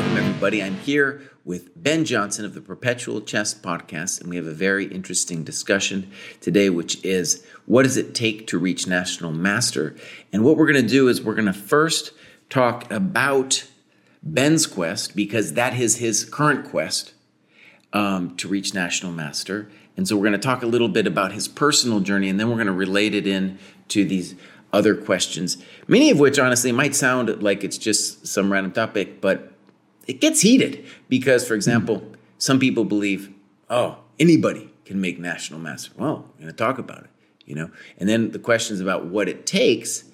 welcome everybody. I'm here with Ben Johnson of the Perpetual Chess Podcast, and we have a very interesting discussion today, which is what does it take to reach National Master? And what we're going to do is we're going to first talk about Ben's quest, because that is his current quest um, to reach National Master. And so we're going to talk a little bit about his personal journey, and then we're going to relate it in to these other questions, many of which honestly might sound like it's just some random topic, but it gets heated because, for example, some people believe, oh, anybody can make national master. Well, we're going to talk about it, you know. And then the questions about what it takes.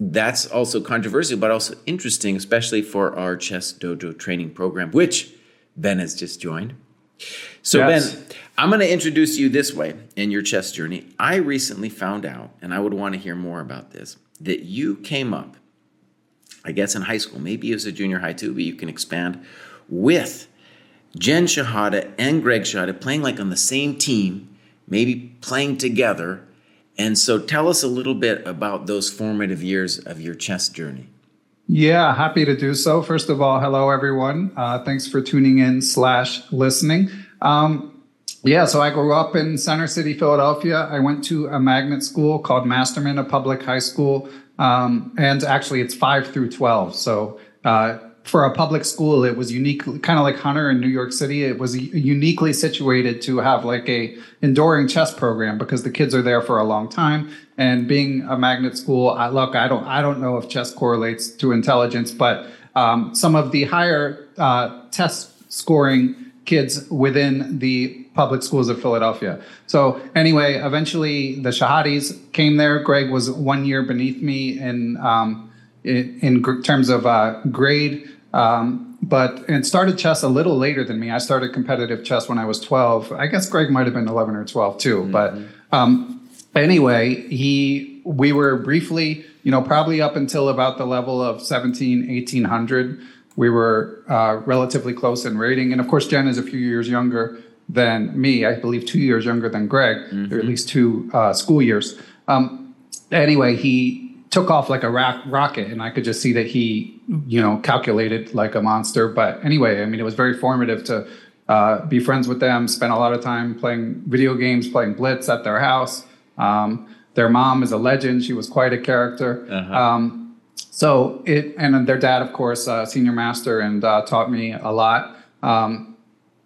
That's also controversial, but also interesting, especially for our chess dojo training program, which Ben has just joined. So, yes. Ben, I'm going to introduce you this way in your chess journey. I recently found out, and I would want to hear more about this, that you came up, I guess in high school, maybe it was a junior high too, but you can expand, with Jen Shahade and Greg Shahade playing like on the same team, maybe playing together. And so tell us a little bit about those formative years of your chess journey. Yeah, happy to do so. First of all, hello everyone. Uh, thanks for tuning in slash listening. Um, yeah, so I grew up in Center City, Philadelphia. I went to a magnet school called Masterman, a public high school, um, and actually it's five through twelve. So uh, for a public school, it was unique, kind of like Hunter in New York City. It was uniquely situated to have like a enduring chess program because the kids are there for a long time. And being a magnet school, I, look, I don't, I don't know if chess correlates to intelligence, but um, some of the higher uh, test scoring kids within the public schools of Philadelphia. So anyway, eventually the Shahades came there. Greg was one year beneath me in um, in, in, terms of uh, grade. Um, but and started chess a little later than me. I started competitive chess when I was 12. I guess Greg might have been 11 or 12 too. Mm-hmm. But um, anyway, he we were briefly, you know, probably up until about the level of 17, 1800. We were uh, relatively close in rating, and of course, Jen is a few years younger than me. I believe two years younger than Greg, mm-hmm. or at least two uh, school years. Um, anyway, he took off like a rocket and i could just see that he you know calculated like a monster but anyway i mean it was very formative to uh, be friends with them spend a lot of time playing video games playing blitz at their house um, their mom is a legend she was quite a character uh-huh. um, so it and their dad of course uh, senior master and uh, taught me a lot um,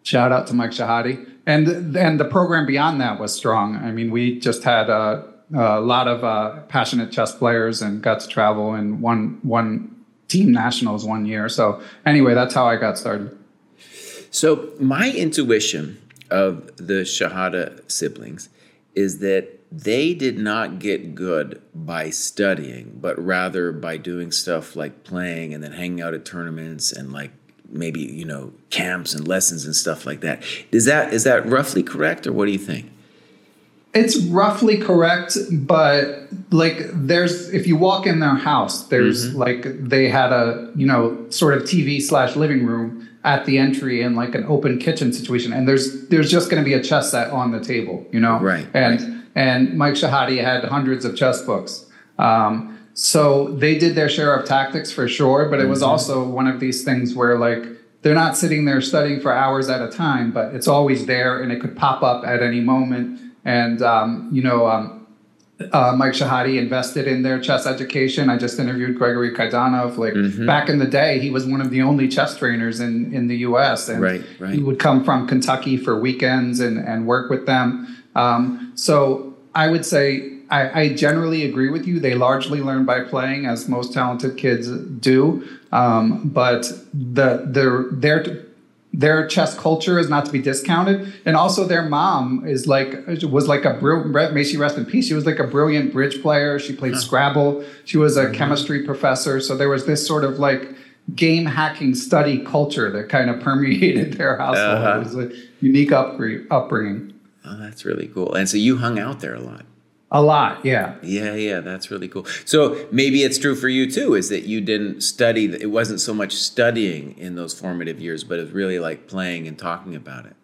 shout out to mike shahade and and the program beyond that was strong i mean we just had uh, a lot of uh, passionate chess players and got to travel and won one team nationals one year. So anyway, that's how I got started. So my intuition of the Shahade siblings is that they did not get good by studying, but rather by doing stuff like playing and then hanging out at tournaments and like maybe you know camps and lessons and stuff like that. Is that is that roughly correct, or what do you think? It's roughly correct, but like there's if you walk in their house, there's mm-hmm. like they had a you know sort of TV slash living room at the entry and like an open kitchen situation, and there's there's just going to be a chess set on the table, you know, right? And right. and Mike Shahade had hundreds of chess books. Um, so they did their share of tactics for sure, but it was mm-hmm. also one of these things where like they're not sitting there studying for hours at a time, but it's always there and it could pop up at any moment and, um, you know, um, uh, Mike Shahade invested in their chess education. I just interviewed Gregory Kaidanov. Like mm-hmm. back in the day, he was one of the only chess trainers in, in the U.S. And right, right. he would come from Kentucky for weekends and, and work with them. Um, so I would say I, I, generally agree with you. They largely learn by playing, as most talented kids do. Um, but the their their their chess culture is not to be discounted. And also their mom is like was like a brilliant may she rest in peace. She was like a brilliant bridge player. She played scrabble. She was a mm-hmm. chemistry professor. So there was this sort of like game hacking study culture that kind of permeated their household. Uh-huh. it was a unique upbringing. Oh that's really cool. And so you hung out there a lot a lot, yeah. Yeah, yeah, that's really cool. So maybe it's true for you too, is that you didn't study, it wasn't so much studying in those formative years, but it's really like playing and talking about it.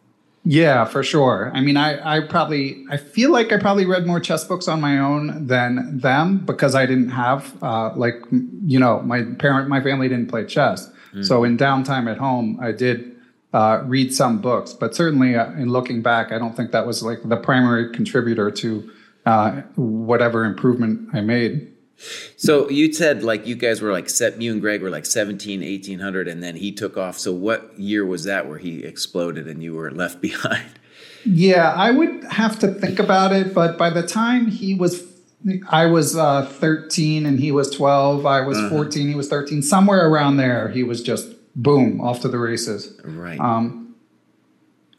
Yeah, for sure. I mean, I, I probably, I feel like I probably read more chess books on my own than them because I didn't have, uh, like, you know, my parent, my family didn't play chess. So in downtime at home, I did uh, read some books, but certainly uh, in looking back, I don't think that was like the primary contributor to uh, whatever improvement I made. So you said like you guys were like set you and Greg were like 17, 1800 and then he took off. So what year was that where he exploded and you were left behind? Yeah, I would have to think about it, but by the time he was I was uh, 13 and he was 12, I was uh-huh. 14, he was 13, somewhere around there he was just boom off to the races. Right. Um,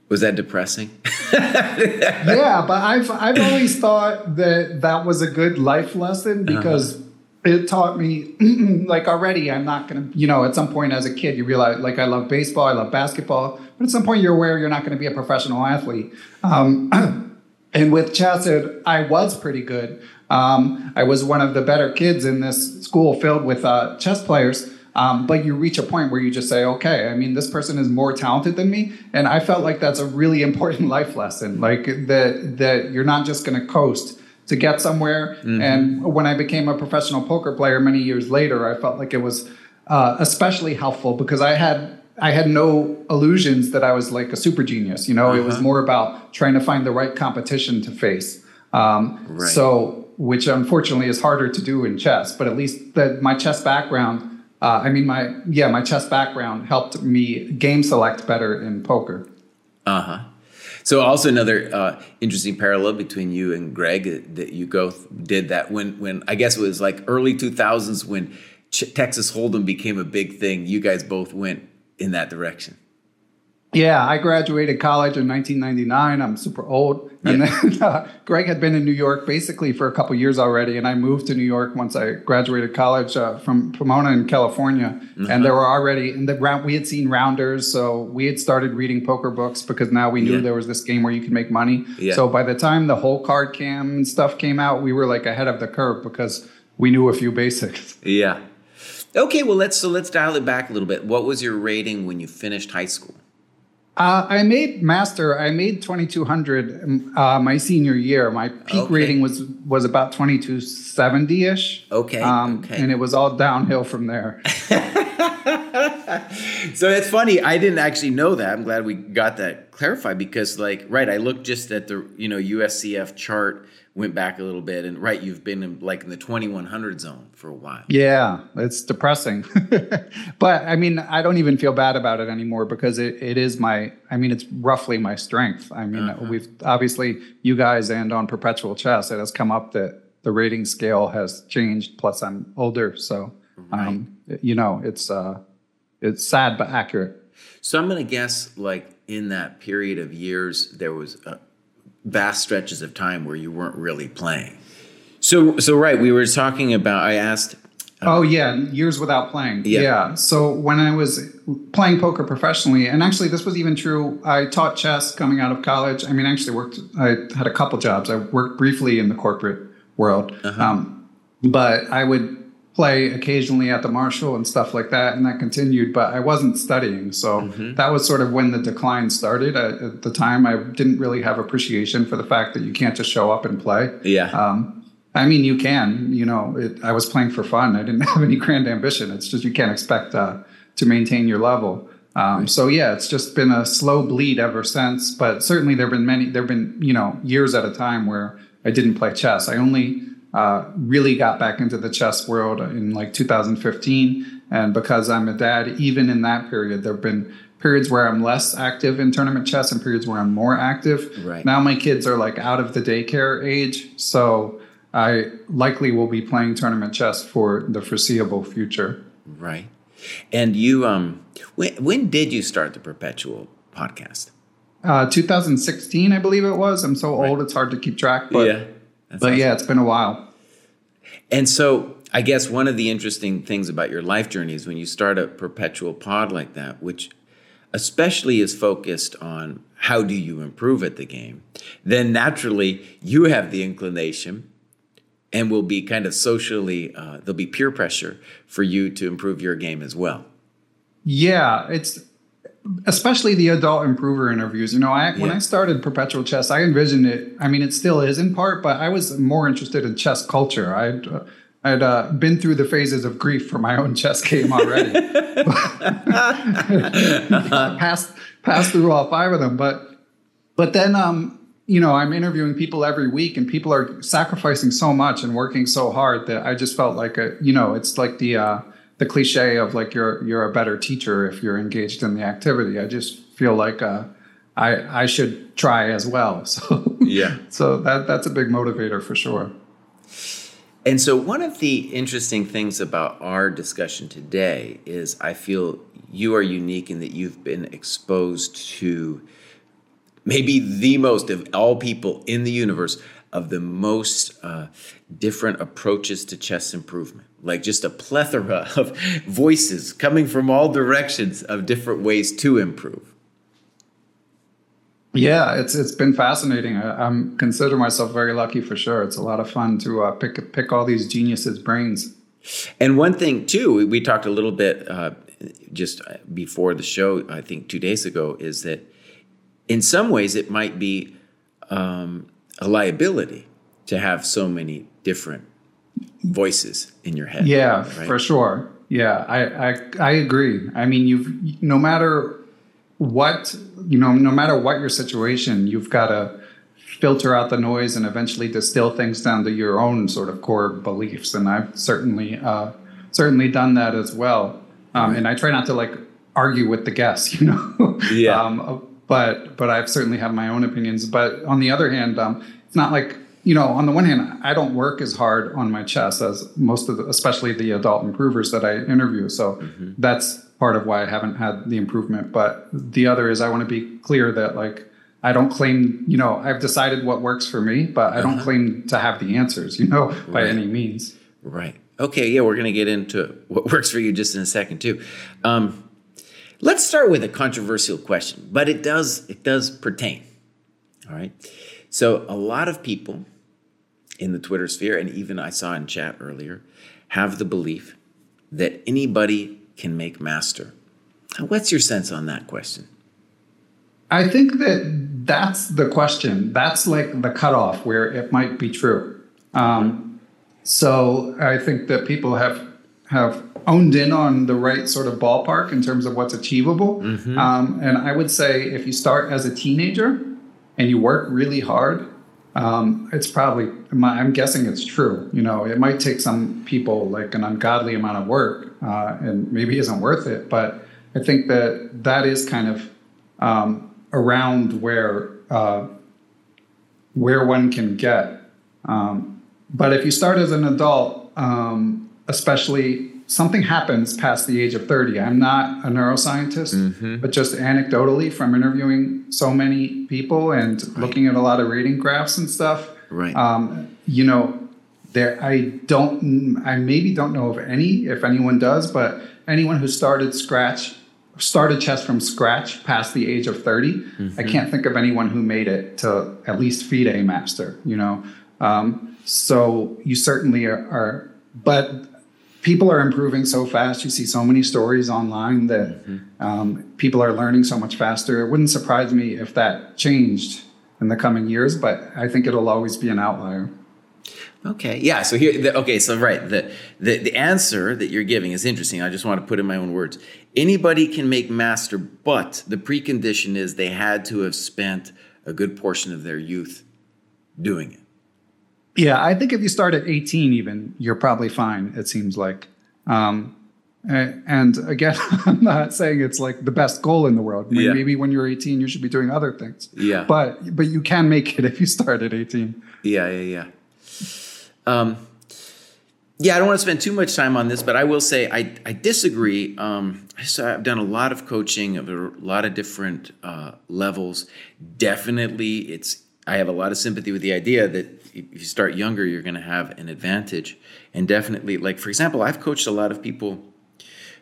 was that depressing? yeah, but I've I've always thought that that was a good life lesson uh-huh. because uh-huh. it taught me like already I'm not gonna you know at some point as a kid you realize like I love baseball I love basketball but at some point you're aware you're not going to be a professional athlete. Um, and with chess, it, I was pretty good. Um, I was one of the better kids in this school filled with uh, chess players. Um, but you reach a point where you just say, okay, I mean, this person is more talented than me. And I felt like that's a really important life lesson. Like that, that you're not just going to coast to get somewhere. Mm-hmm. And when I became a professional poker player many years later, I felt like it was uh, especially helpful because I had I had no illusions that I was like a super genius. You know, uh-huh. it was uh-huh. more about trying to find the right competition to face. Um, right. So, which unfortunately is harder to do in chess, but at least the, my chess background uh, I mean, my yeah, my chess background helped me game select better in poker. Uh huh. So also another uh, interesting parallel between you and Greg that you both did that when when I guess it was like early two thousands when Ch- Texas Hold'em became a big thing. You guys both went in that direction. Yeah, I graduated college in 1999. I'm super old. And yeah. then uh, Greg had been in New York basically for a couple years already. And I moved to New York once I graduated college uh, from Pomona in California. Mm-hmm. And there were already, in the round, we had seen rounders. So we had started reading poker books because now we knew yeah. there was this game where you could make money. Yeah. So by the time the hole card cam and stuff came out, we were like ahead of the curve because we knew a few basics. Yeah. Okay, well let's so let's dial it back a little bit. What was your rating when you finished high school? Uh, I made master. I made 2200 uh, my senior year. My peak okay. rating was was about 2270 ish. Okay. Um, okay. And it was all downhill from there. so it's funny. I didn't actually know that. I'm glad we got that clarified because, like, right, I looked just at the you know USCF chart went back a little bit and right you've been in like in the 2100 zone for a while. Yeah it's depressing. But i mean i don't even feel bad about it anymore because it, it is my i mean it's roughly my strength. I mean uh-huh. we've obviously you guys and on perpetual chess it has come up that the rating scale has changed plus i'm older. So right. um, you know it's uh it's sad but accurate. So i'm gonna guess like in that period of years there was a, vast stretches of time where you weren't really playing. So, so right, we were talking about. I asked. Uh, oh yeah, years without playing. Yeah. yeah. So when I was playing poker professionally, and actually this was even true. I taught chess coming out of college. I mean, I actually worked. I had a couple jobs. I worked briefly in the corporate world, uh-huh. um, but I would play occasionally at the Marshall and stuff like that, and that continued. But I wasn't studying, so mm-hmm. that was sort of when the decline started. At, at, the time, I didn't really have appreciation for the fact that you can't just show up and play. Yeah. Um, I mean, you can. You know, it, I was playing for fun. I didn't have any grand ambition. It's just you can't expect uh, to maintain your level. Um, right. So yeah, it's just been a slow bleed ever since. But certainly, there've been many. There've been you know years at a time where I didn't play chess. I only uh, really got back into the chess world in like 2015. And because I'm a dad, even in that period, there have been periods where I'm less active in tournament chess and periods where I'm more active. Right. Now my kids are like out of the daycare age. So I likely will be playing tournament chess for the foreseeable future. Right. And you, um, when, when did you start the Perpetual podcast? Uh, 2016, I believe it was. I'm so right. old, it's hard to keep track. But yeah. That's but awesome. yeah, it's been a while. And so I guess one of the interesting things about your life journey is when you start a perpetual pod like that, which especially is focused on how do you improve at the game, then naturally you have the inclination and will be kind of socially, uh, there'll be peer pressure for you to improve your game as well. Yeah, it's especially the adult improver interviews. You know, I yeah. when I started perpetual chess, I envisioned it. I mean, it still is in part, but I was more interested in chess culture. I uh, I'd uh, been through the phases of grief for my own chess game already. passed passed through all five of them, but but then um, you know I'm interviewing people every week, and people are sacrificing so much and working so hard that I just felt like a you know it's like the uh, the cliche of like you're you're a better teacher if you're engaged in the activity. I just feel like uh, I I should try as well. So yeah, so that that's a big motivator for sure. And so, one of the interesting things about our discussion today is I feel you are unique in that you've been exposed to maybe the most of all people in the universe of the most uh, different approaches to chess improvement. Like just a plethora of voices coming from all directions of different ways to improve. Yeah, it's it's been fascinating. I, am consider myself very lucky for sure. It's a lot of fun to uh, pick pick all these geniuses' brains. And one thing too, we talked a little bit uh, just before the show. I think two days ago is that in some ways it might be um, a liability to have so many different voices in your head. Yeah, right? for sure. Yeah, I, I I agree. I mean, you've no matter what you know, no matter what your situation, you've got to filter out the noise and eventually distill things down to your own sort of core beliefs. And I've certainly uh, certainly done that as well. Um, and I try not to like argue with the guests, you know. Yeah. um, but but I've certainly have my own opinions. But on the other hand, um, it's not like you know. On the one hand, I don't work as hard on my chess as most of, the, especially the adult improvers that I interview. So mm-hmm. that's part of why I haven't had the improvement. But the other is I want to be clear that like I don't claim, you know, I've decided what works for me, but I don't uh-huh. claim to have the answers, you know, by any means. Right. Okay. Yeah, we're going to get into what works for you just in a second too. Um, let's start with a controversial question, but it does it does pertain. All right. So a lot of people in the Twitter sphere, and even I saw in chat earlier, have the belief that anybody can make master. What's your sense on that question? I think that that's the question. That's like the cutoff where it might be true. Um, so I think that people have have owned in on the right sort of ballpark in terms of what's achievable. Mm-hmm. Um, and I would say if you start as a teenager and you work really hard, um, it's probably I'm guessing it's true. You know, it might take some people like an ungodly amount of work, uh, and maybe isn't worth it. But I think that that is kind of um, around where uh, where one can get. Um, but if you start as an adult, um, especially something happens past the age of 30. I'm not a neuroscientist, mm-hmm. but just anecdotally from interviewing so many people and right. looking at a lot of rating graphs and stuff. Right. Um, you know, there I don't I maybe don't know of any, if anyone does, but anyone who started scratch started chess from scratch past the age of 30 mm-hmm. i can't think of anyone who made it to at least FIDE master you know um, so you certainly are, are but people are improving so fast. You see so many stories online that mm-hmm. um, people are learning so much faster. It wouldn't surprise me if that changed in the coming years, but I think it'll always be an outlier. Okay. Yeah. So here. The, okay. So right. The, the the answer that you're giving is interesting. I just want to put in my own words. Anybody can make master, but the precondition is they had to have spent a good portion of their youth doing it. Yeah, I think if you start at 18, even you're probably fine. It seems like. Um, and again, I'm not saying it's like the best goal in the world. yeah. Maybe when you're 18, you should be doing other things. Yeah. But but you can make it if you start at 18. Yeah, yeah, yeah. Um, yeah, I don't want to spend too much time on this, but I will say I, I disagree. Um, so I've done a lot of coaching of a lot of different uh, levels. Definitely, it's I have a lot of sympathy with the idea that if you start younger, you're going to have an advantage. And definitely, like for example, I've coached a lot of people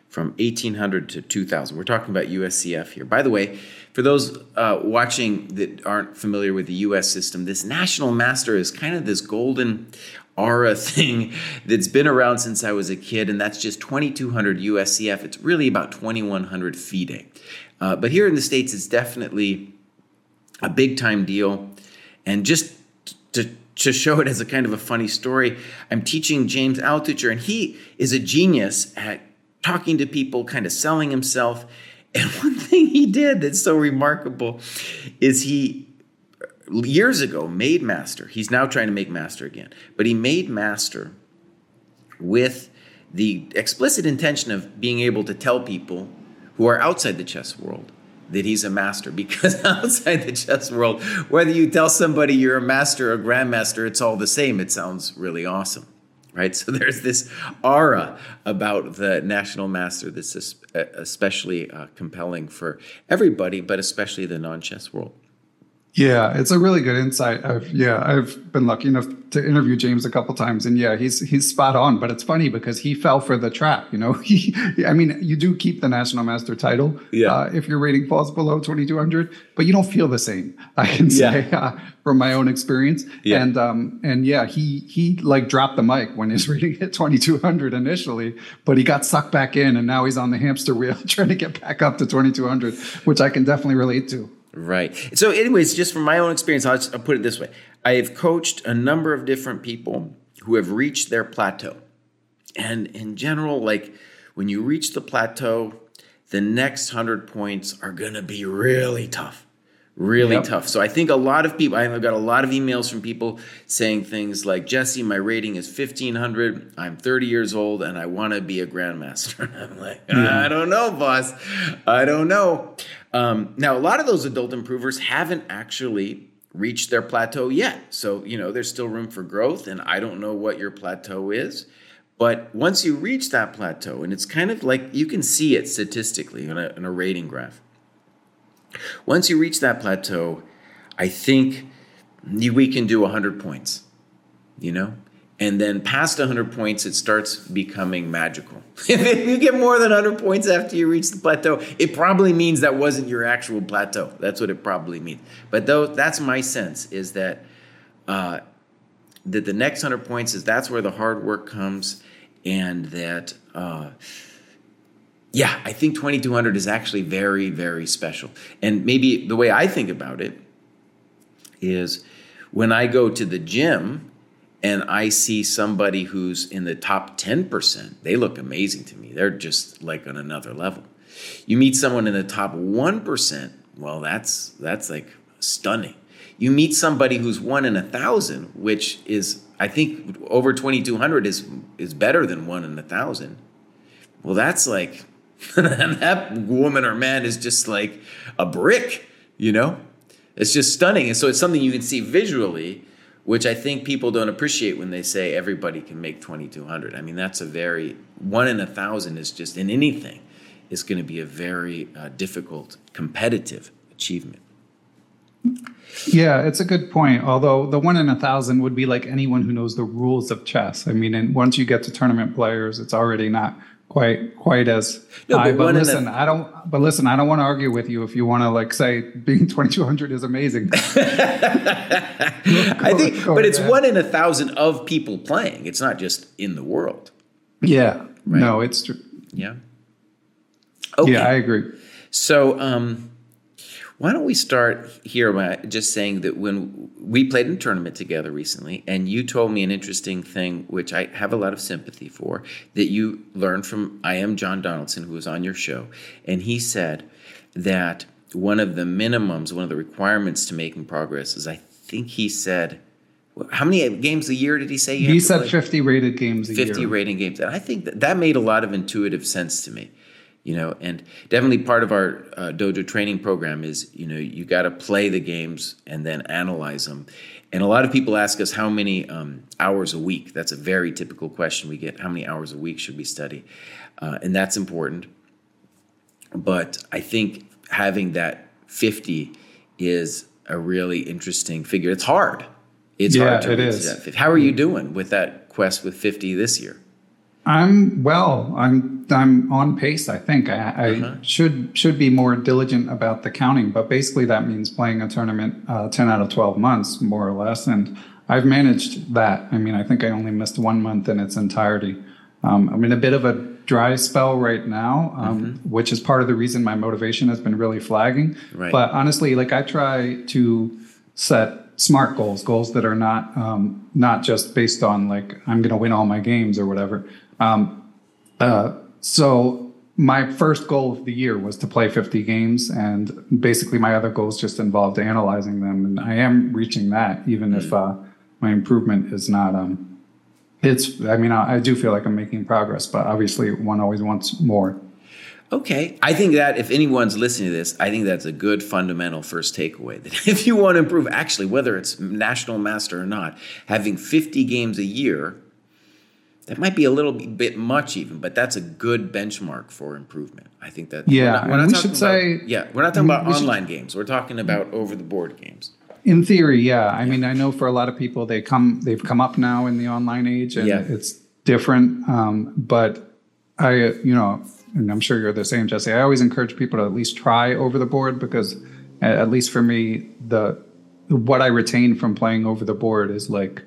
from 1800 to 2000. We're talking about USCF here. By the way, for those uh, watching that aren't familiar with the US system, this national master is kind of this golden aura thing that's been around since I was a kid, and that's just 2200 USCF. It's really about 2100 FIDE. Uh, but here in the States, it's definitely a big time deal. And just to to show it as a kind of a funny story, I'm teaching James Altucher, and he is a genius at talking to people, kind of selling himself. And one thing he did that's so remarkable is he years ago made master. He's now trying to make master again, but he made master with the explicit intention of being able to tell people who are outside the chess world that he's a master because outside the chess world whether you tell somebody you're a master or grandmaster it's all the same. It sounds really awesome right? So there's this aura about the national master that's especially uh, compelling for everybody but especially the non-chess world yeah, it's a really good insight. I've, yeah, I've been lucky enough to interview James a couple times, and yeah, he's he's spot on. But it's funny because he fell for the trap. You know, he, I mean, you do keep the national master title, yeah. Uh, if your rating falls below twenty two hundred, but you don't feel the same. I can say yeah. uh, from my own experience. Yeah. And um and yeah, he he like dropped the mic when his rating hit twenty two hundred initially, but he got sucked back in, and now he's on the hamster wheel trying to get back up to twenty two hundred, which I can definitely relate to. Right. So, anyways, just from my own experience, I'll, I'll put it this way I have coached a number of different people who have reached their plateau. And in general, like when you reach the plateau, the next 100 points are going to be really tough. Really yep. tough. So I think a lot of people, I've got a lot of emails from people saying things like, Jesse, my rating is 1500. I'm 30 years old and I want to be a grandmaster. And I'm like, yeah. I don't know, boss. I don't know. Um, now, a lot of those adult improvers haven't actually reached their plateau yet. So, you know, there's still room for growth, and I don't know what your plateau is. But once you reach that plateau, and it's kind of like you can see it statistically in a, in a rating graph. Once you reach that plateau, I think we can do 100 points, you know? And then past 100 points, it starts becoming magical. if you get more than 100 points after you reach the plateau, it probably means that wasn't your actual plateau. That's what it probably means. But though that's my sense is that uh, that the next 100 points is that's where the hard work comes, and that uh, yeah, I think 2200 is actually very very special. And maybe the way I think about it is when I go to the gym and I see somebody who's in the top 10%, they look amazing to me. They're just like on another level. You meet someone in the top 1%, well, that's that's like stunning. You meet somebody who's one in a thousand, which is I think over 2200 is is better than one in a thousand. Well, that's like that woman or man is just like a brick, you know? It's just stunning. And so it's something you can see visually which I think people don't appreciate when they say everybody can make 2200. I mean, that's a very, one in a thousand is just in anything, is going to be a very uh, difficult, competitive achievement. Yeah, it's a good point. Although the one in a thousand would be like anyone who knows the rules of chess. I mean, and once you get to tournament players, it's already not quite quite as no, high. But, but listen, I don't. But listen, I don't want to argue with you if you want to like say being twenty two hundred is amazing. go, I think, but it's one in a thousand of people playing. It's not just in the world. Yeah. Right? No, it's true. Yeah. Okay. Yeah, I agree. So, um, why don't we start here by just saying that when we played in a tournament together recently, and you told me an interesting thing, which I have a lot of sympathy for, that you learned from I am John Donaldson, who was on your show, and he said that one of the minimums, one of the requirements to making progress is I think he said how many games a year did he say? he said 50 rated games 50 year. 50 rating games. And I think that, that made a lot of intuitive sense to me you know and definitely part of our uh, dojo training program is you know you got to play the games and then analyze them and a lot of people ask us how many um, hours a week. That's a very typical question. We get how many hours a week should we study? Uh, and that's important. But i think having that 50 is a really interesting figure. It's hard. It's yeah, hard to it is. How are you doing with that quest with 50 this year I'm well. I'm I'm on pace. I think I, I uh-huh. should should be more diligent about the counting, but basically that means playing a tournament uh, ten out of twelve months, more or less. And I've managed that. I mean, I think I only missed one month in its entirety. Um, I'm in a bit of a dry spell right now, um, mm-hmm. which is part of the reason my motivation has been really flagging. Right. But honestly, like I try to set smart goals, goals that are not um, not just based on like I'm going to win all my games or whatever. Um, uh, so my first goal of the year was to play 50 games, and basically my other goals just involved analyzing them, and I am reaching that, even mm-hmm. if uh, my improvement is not. Um, it's. I mean, I, I do feel like I'm making progress, but obviously one always wants more. Okay. I think that if anyone's listening to this, I think that's a good fundamental first takeaway. That if you want to improve, actually, whether it's national master or not, having 50 games a year, that might be a little bit much even, but that's a good benchmark for improvement. I think that. Yeah. We're not, we're not we should about, say. Yeah. We're not talking about online should, games. We're talking about over the board games. In theory, yeah. I yeah. mean, I know for a lot of people, they come, they've come up now in the online age and yeah. it's different. Um, but I, you know, and I'm sure you're the same, Jesse. I always encourage people to at least try over the board because, at least for me, the what I retain from playing over the board is like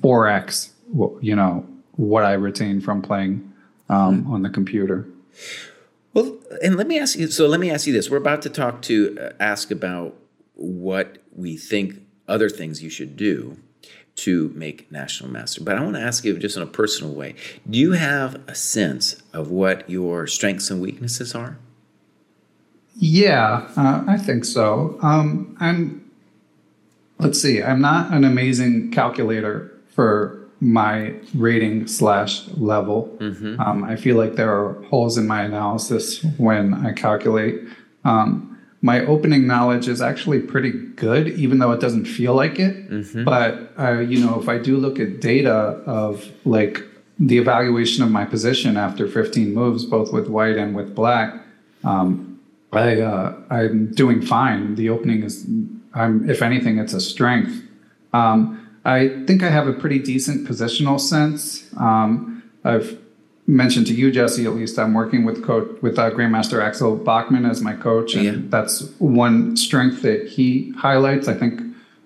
four x. You know what I retain from playing um, mm-hmm. on the computer. Well, and let me ask you. So let me ask you this: We're about to talk to uh, ask about what we think other things you should do to make National Master. But I want to ask you just in a personal way do you have a sense of what your strengths and weaknesses are? Yeah, uh, I think so. Um, I'm, let's see, I'm not an amazing calculator for my rating slash level. Mm-hmm. Um, I feel like there are holes in my analysis when I calculate. Um, my opening knowledge is actually pretty good, even though it doesn't feel like it. Mm-hmm. But uh, you know, if I do look at data of like the evaluation of my position after 15 moves, both with white and with black, um, I uh, I'm doing fine. The opening is, I'm if anything, it's a strength. Um, I think I have a pretty decent positional sense. Um, I've mentioned to you, Jesse, at least I'm working with coach with uh, Grandmaster Axel Bachmann as my coach, and yeah. that's one strength that he highlights. I think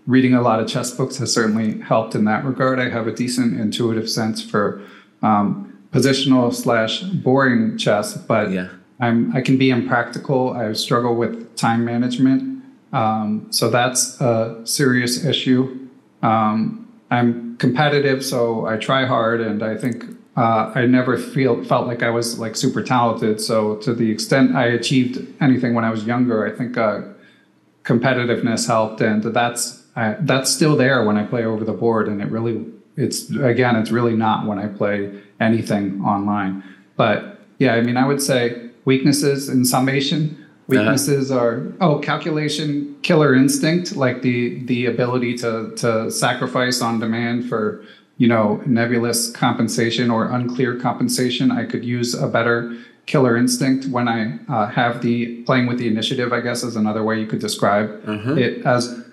reading a lot of chess books has certainly helped in that regard. I have a decent intuitive sense for um, positional slash boring chess, but yeah. I'm I can be impractical. I struggle with time management, um, so that's a serious issue. Um, I'm competitive, so I try hard, and I think uh, I never feel felt like I was like super talented. So to the extent I achieved anything when I was younger, I think uh, competitiveness helped, and that's I, that's still there when I play over the board. And it really, it's again, it's really not when I play anything online. But yeah, I mean, I would say weaknesses in summation. Weaknesses are oh calculation, killer instinct, like the the ability to to sacrifice on demand for you know, nebulous compensation or unclear compensation. I could use a better killer instinct when I uh, have the playing with the initiative, I guess is another way you could describe mm-hmm. it as.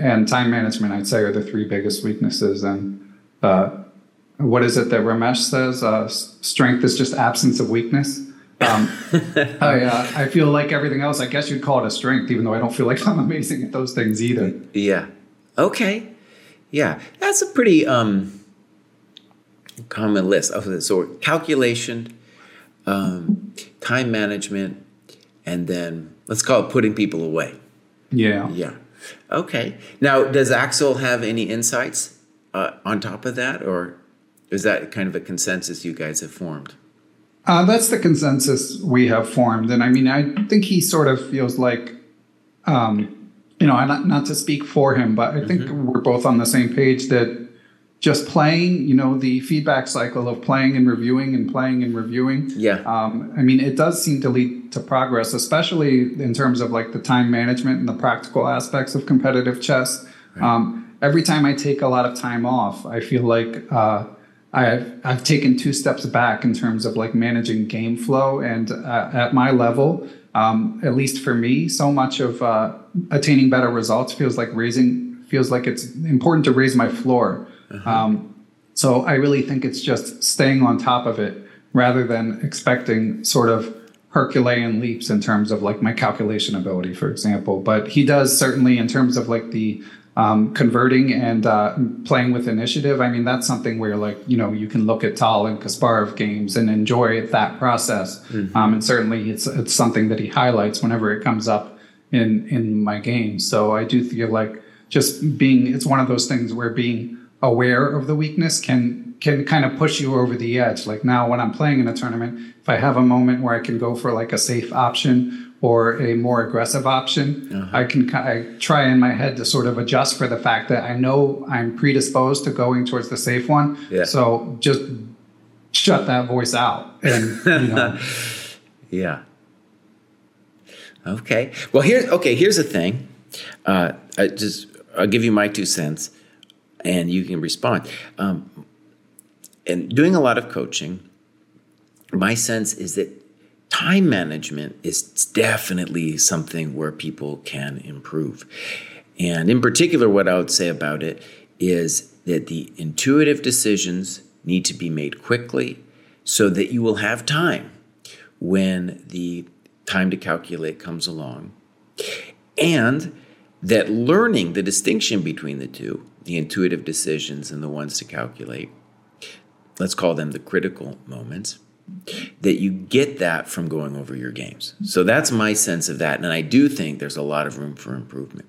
And time management, I'd say, are the three biggest weaknesses. And uh, what is it that Ramesh says? Uh, strength is just absence of weakness. Um, I, uh, I feel like everything else, I guess you'd call it a strength, even though I don't feel like I'm amazing at those things either. Yeah. Okay. Yeah, that's a pretty um, common list. So calculation, um, time management, and then let's call it putting people away. Yeah. Yeah. Okay. Now, does Axel have any insights uh, on top of that, or is that kind of a consensus you guys have formed? Uh, that's the consensus we have formed, and I mean, I think he sort of feels like um, you know, not, not to speak for him, but I think mm-hmm. we're both on the same page that just playing, you know, the feedback cycle of playing and reviewing and playing and reviewing. Yeah. Um, I mean, it does seem to lead to progress, especially in terms of like the time management and the practical aspects of competitive chess. Right. Um, every time I take a lot of time off, I feel like uh, I've I've taken two steps back in terms of like managing game flow, and uh, at my level, um, at least for me, so much of uh, attaining better results feels like raising feels like it's important to raise my floor. Uh-huh. Um, so I really think it's just staying on top of it rather than expecting sort of Herculean leaps in terms of like my calculation ability, for example. But he does certainly in terms of like the um, converting and uh, playing with initiative. I mean, that's something where like you know you can look at Tal and Kasparov games and enjoy that process. Mm-hmm. Um, and certainly, it's it's something that he highlights whenever it comes up in in my games. So I do feel like just being it's one of those things where being aware of the weakness can can kind of push you over the edge. Like now when I'm playing in a tournament, if I have a moment where I can go for like a safe option or a more aggressive option, uh-huh. I can I try in my head to sort of adjust for the fact that I know I'm predisposed to going towards the safe one. Yeah. So just shut that voice out and you know. yeah. Okay. Well, here's okay. Here's the thing. Uh, I just I'll give you my two cents, and you can respond. Um, and doing a lot of coaching, my sense is that time management is definitely something where people can improve. And in particular, what I would say about it is that the intuitive decisions need to be made quickly so that you will have time when the time to calculate comes along. And that learning the distinction between the two, the intuitive decisions and the ones to calculate, let's call them the critical moments, that you get that from going over your games. So that's my sense of that. And I do think there's a lot of room for improvement.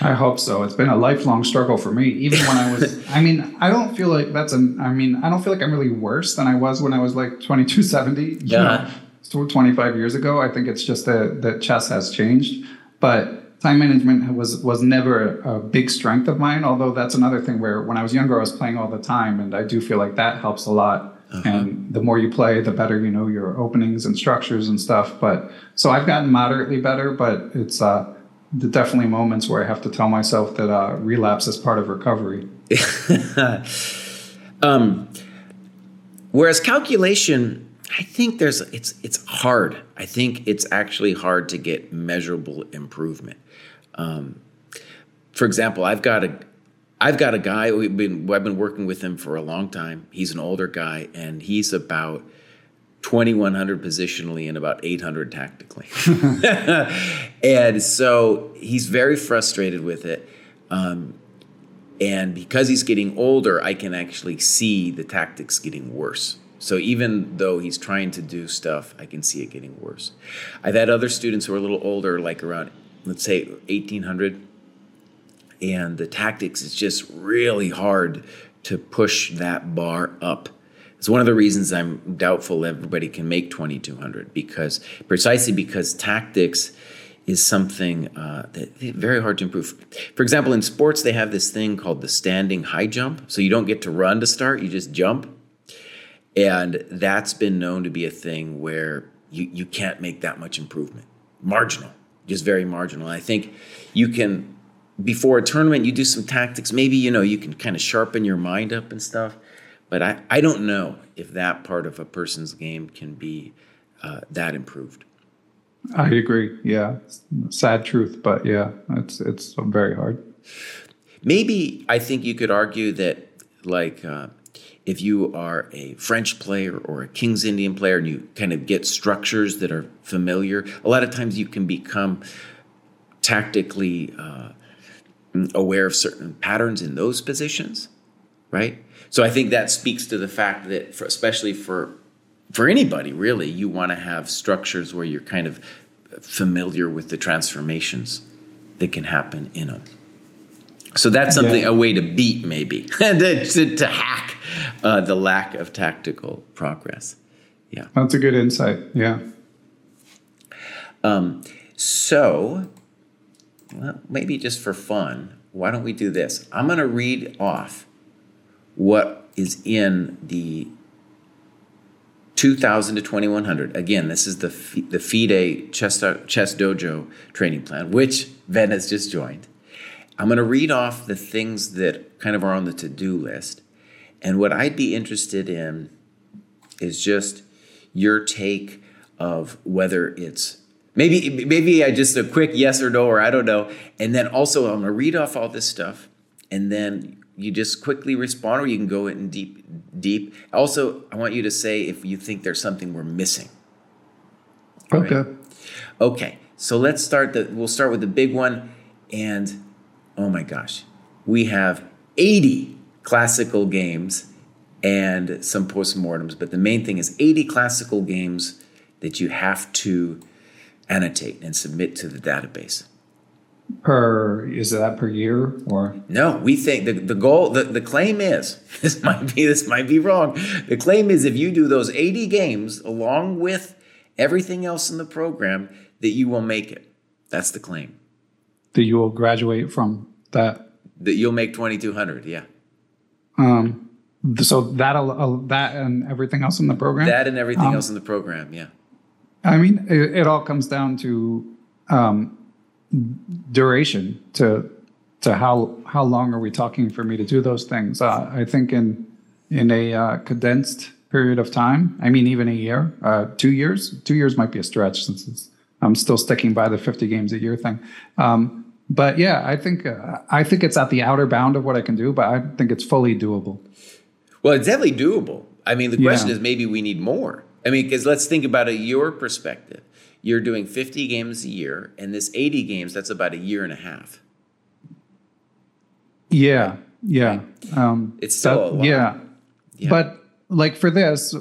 I hope so. It's been a lifelong struggle for me. Even when I was, I mean, I don't feel like that's an, I mean, I don't feel like I'm really worse than I was when I was like 2270. Yeah. Know, 25 years ago. I think it's just that, that chess has changed. But time management was was never a, a, big strength of mine. Although that's another thing where when I was younger, I was playing all the time, and I do feel like that helps a lot. Uh-huh. And the more you play, the better you know your openings and structures and stuff. But so I've gotten moderately better, but it's uh, definitely moments where I have to tell myself that uh, relapse is part of recovery. um, whereas calculation, I think there's it's it's hard. I think it's actually hard to get measurable improvement. Um, for example, I've got a I've got a guy we've been I've been working with him for a long time. He's an older guy and he's about 2100 positionally and about 800 tactically. and so he's very frustrated with it. Um, and because he's getting older, I can actually see the tactics getting worse. So even though he's trying to do stuff, I can see it getting worse. I've had other students who are a little older, like around, let's say, 1800, and the tactics is just really hard to push that bar up it's one of the reasons I'm doubtful everybody can make 2200 because precisely because tactics is something uh, that very hard to improve. For example, in sports, they have this thing called the standing high jump. So you don't get to run to start, you just jump. And that's been known to be a thing where you, you can't make that much improvement. Marginal, just very marginal. I think you can, before a tournament, you do some tactics. Maybe, you know, you can kind of sharpen your mind up and stuff. But I, I don't know if that part of a person's game can be uh, that improved. I agree. Yeah, sad truth, but yeah, it's it's very hard. Maybe I think you could argue that, like, uh, if you are a French player or a King's Indian player, and you kind of get structures that are familiar, a lot of times you can become tactically uh, aware of certain patterns in those positions, right? So I think that speaks to the fact that, for, especially for for anybody really, you want to have structures where you're kind of familiar with the transformations that can happen in them. So that's something yeah. a way to beat maybe and to, to, hack uh, the lack of tactical progress. Yeah, that's a good insight. Yeah. Um, so, well, maybe just for fun, why don't we do this? I'm going to read off what is in the 2000 to 2100. Again, this is the the FIDE chess, chess dojo training plan, which Ben has just joined. I'm going to read off the things that kind of are on the to do list. And what I'd be interested in is just your take of whether it's maybe maybe I just a quick yes or no or I don't know. And then also I'm going to read off all this stuff and then you just quickly respond or you can go in deep deep. Also i want you to say if you think there's something we're missing. Okay. Okay so let's start the we'll start with the big one and oh my gosh we have 80 classical games and some postmortems but the main thing is 80 classical games that you have to annotate and submit to the database. Per is that per year or? No we think the, the goal the, the claim is this might be this might be wrong. The claim is if you do those 80 games along with everything else in the program that you will make it. That's the claim. That you will graduate from that? That you'll make 2200 yeah. Um so that'll uh, that and everything else in the program? That and everything um, else in the program yeah i mean it, it all comes down to um duration to to how how long are we talking for me to do those things? Uh, I think in in a uh, condensed period of time. I mean, even a year, uh, two years. Two years might be a stretch since I'm still sticking by the 50 games a year thing. Um, but yeah, I think uh, I think it's at the outer bound of what I can do, but I think it's fully doable. Well, it's definitely doable. I mean, the question yeah. is maybe we need more. I mean, because let's think about it your perspective you're doing 50 games a year, and this 80 games, that's about a year and a half. Yeah, yeah. Um, it's still yeah. yeah. But like for this,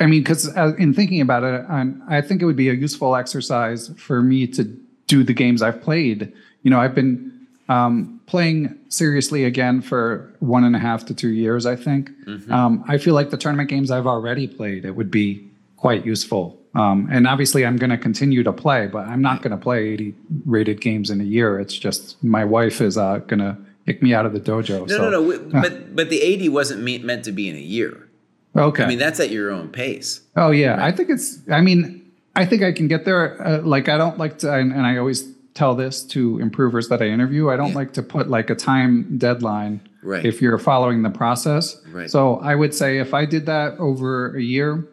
I mean, because in thinking about it, I'm, I think it would be a useful exercise for me to do the games I've played. You know, I've been um, playing seriously again for one and a half to two years, I think. Mm-hmm. Um, I feel like the tournament games I've already played, it would be quite useful um, and obviously, I'm going to continue to play, but I'm not going to play 80 rated games in a year. It's just my wife is uh, going to kick me out of the dojo. No, so. no, no. but but the 80 wasn't meant to be in a year. Okay. I mean, that's at your own pace. Oh yeah, right? I think it's. I mean, I think I can get there. Uh, like I don't like to, and, and, I always tell this to improvers that I interview. I don't yeah. like to put like a time deadline. Right. If you're following the process. Right. So I would say if I did that over a year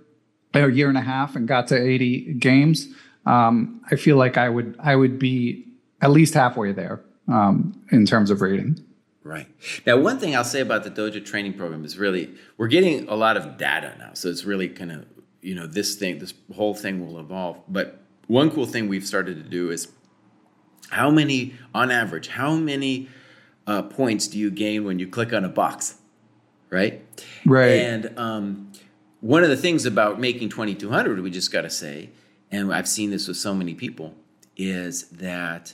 a year and a half and got to 80 games, um, I feel like I would I would be at least halfway there um, in terms of rating. Right. Now, one thing I'll say about the Dojo training program is really we're getting a lot of data now, so it's really kind of you know this thing, this whole thing will evolve. But one cool thing we've started to do is how many, on average, how many uh, points do you gain when you click on a box, right? Right. And um, one of the things about making 2200 we just got to say and i've seen this with so many people is that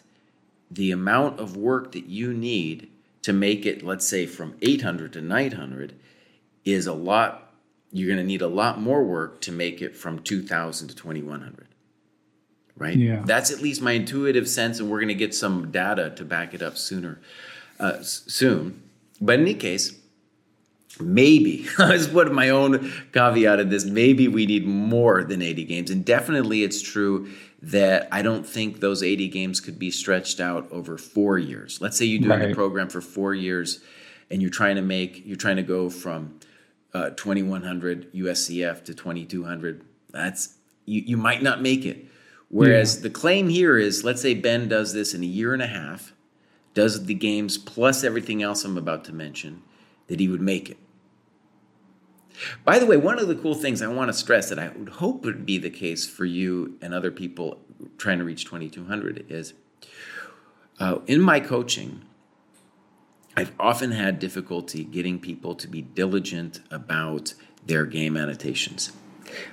the amount of work that you need to make it let's say from 800 to 900 is a lot you're going to need a lot more work to make it from 2000 to 2100 right? Yeah. That's at least my intuitive sense and we're going to get some data to back it up sooner uh, soon. But in any case maybe I just put my own caveat in this. Maybe we need more than 80 games, and definitely it's true that I don't think those 80 games could be stretched out over four years. Let's say you're doing right. a program for four years, and you're trying to make you're trying to go from uh, 2100 USCF to 2200. That's you, you might not make it. Whereas yeah. the claim here is, let's say Ben does this in a year and a half, does the games plus everything else I'm about to mention, that he would make it. By the way, one of the cool things I want to stress that I would hope would be the case for you and other people trying to reach 2200 is uh, in my coaching, I've often had difficulty getting people to be diligent about their game annotations.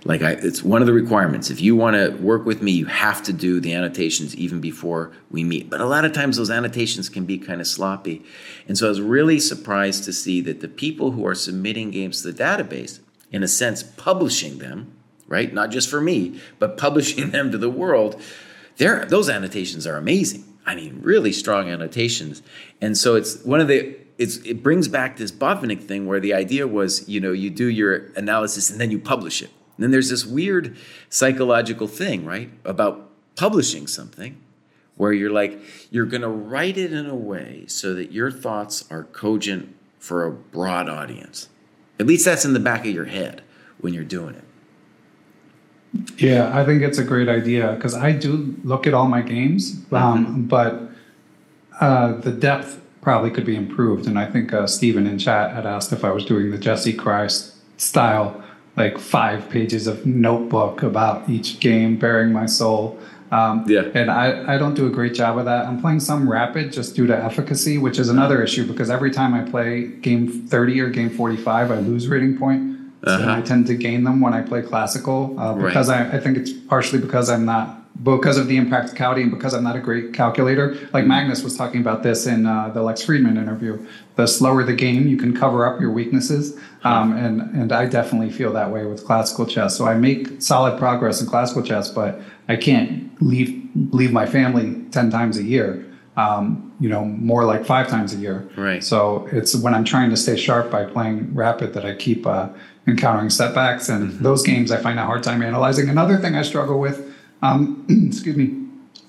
Like I, it's one of the requirements. If you want to work with me, you have to do the annotations even before we meet. But a lot of times those annotations can be kind of sloppy. And so I was really surprised to see that the people who are submitting games to the database, in a sense, publishing them, right? Not just for me, but publishing them to the world, those annotations are amazing. I mean, really strong annotations. And so it's one of the it's, it brings back this Botvinnik thing where the idea was, you know, you do your analysis and then you publish it. And then there's this weird psychological thing, right, about publishing something where you're like, you're going to write it in a way so that your thoughts are cogent for a broad audience. At least that's in the back of your head when you're doing it. Yeah, I think it's a great idea because I do look at all my games, um, mm-hmm. but uh, the depth probably could be improved. And I think uh, Stephen in chat had asked if I was doing the Jesse Kraai style like five pages of notebook about each game, baring my soul. Um, yeah. And I, I don't do a great job of that. I'm playing some rapid just due to efficacy, which is another issue because every time I play game 30 or game 45, I lose rating point. So uh-huh. I tend to gain them when I play classical uh, because right. I, I think it's partially because I'm not because of the impracticality and because I'm not a great calculator. Like Magnus was talking about this in uh, the Lex Fridman interview. The slower the game, you can cover up your weaknesses, um, and and I definitely feel that way with classical chess. So I make solid progress in classical chess, but I can't leave leave my family ten times a year. Um, you know, more like five times a year. Right. So it's when I'm trying to stay sharp by playing rapid that I keep uh, encountering setbacks, and mm-hmm. those games I find a hard time analyzing. Another thing I struggle with um, excuse me.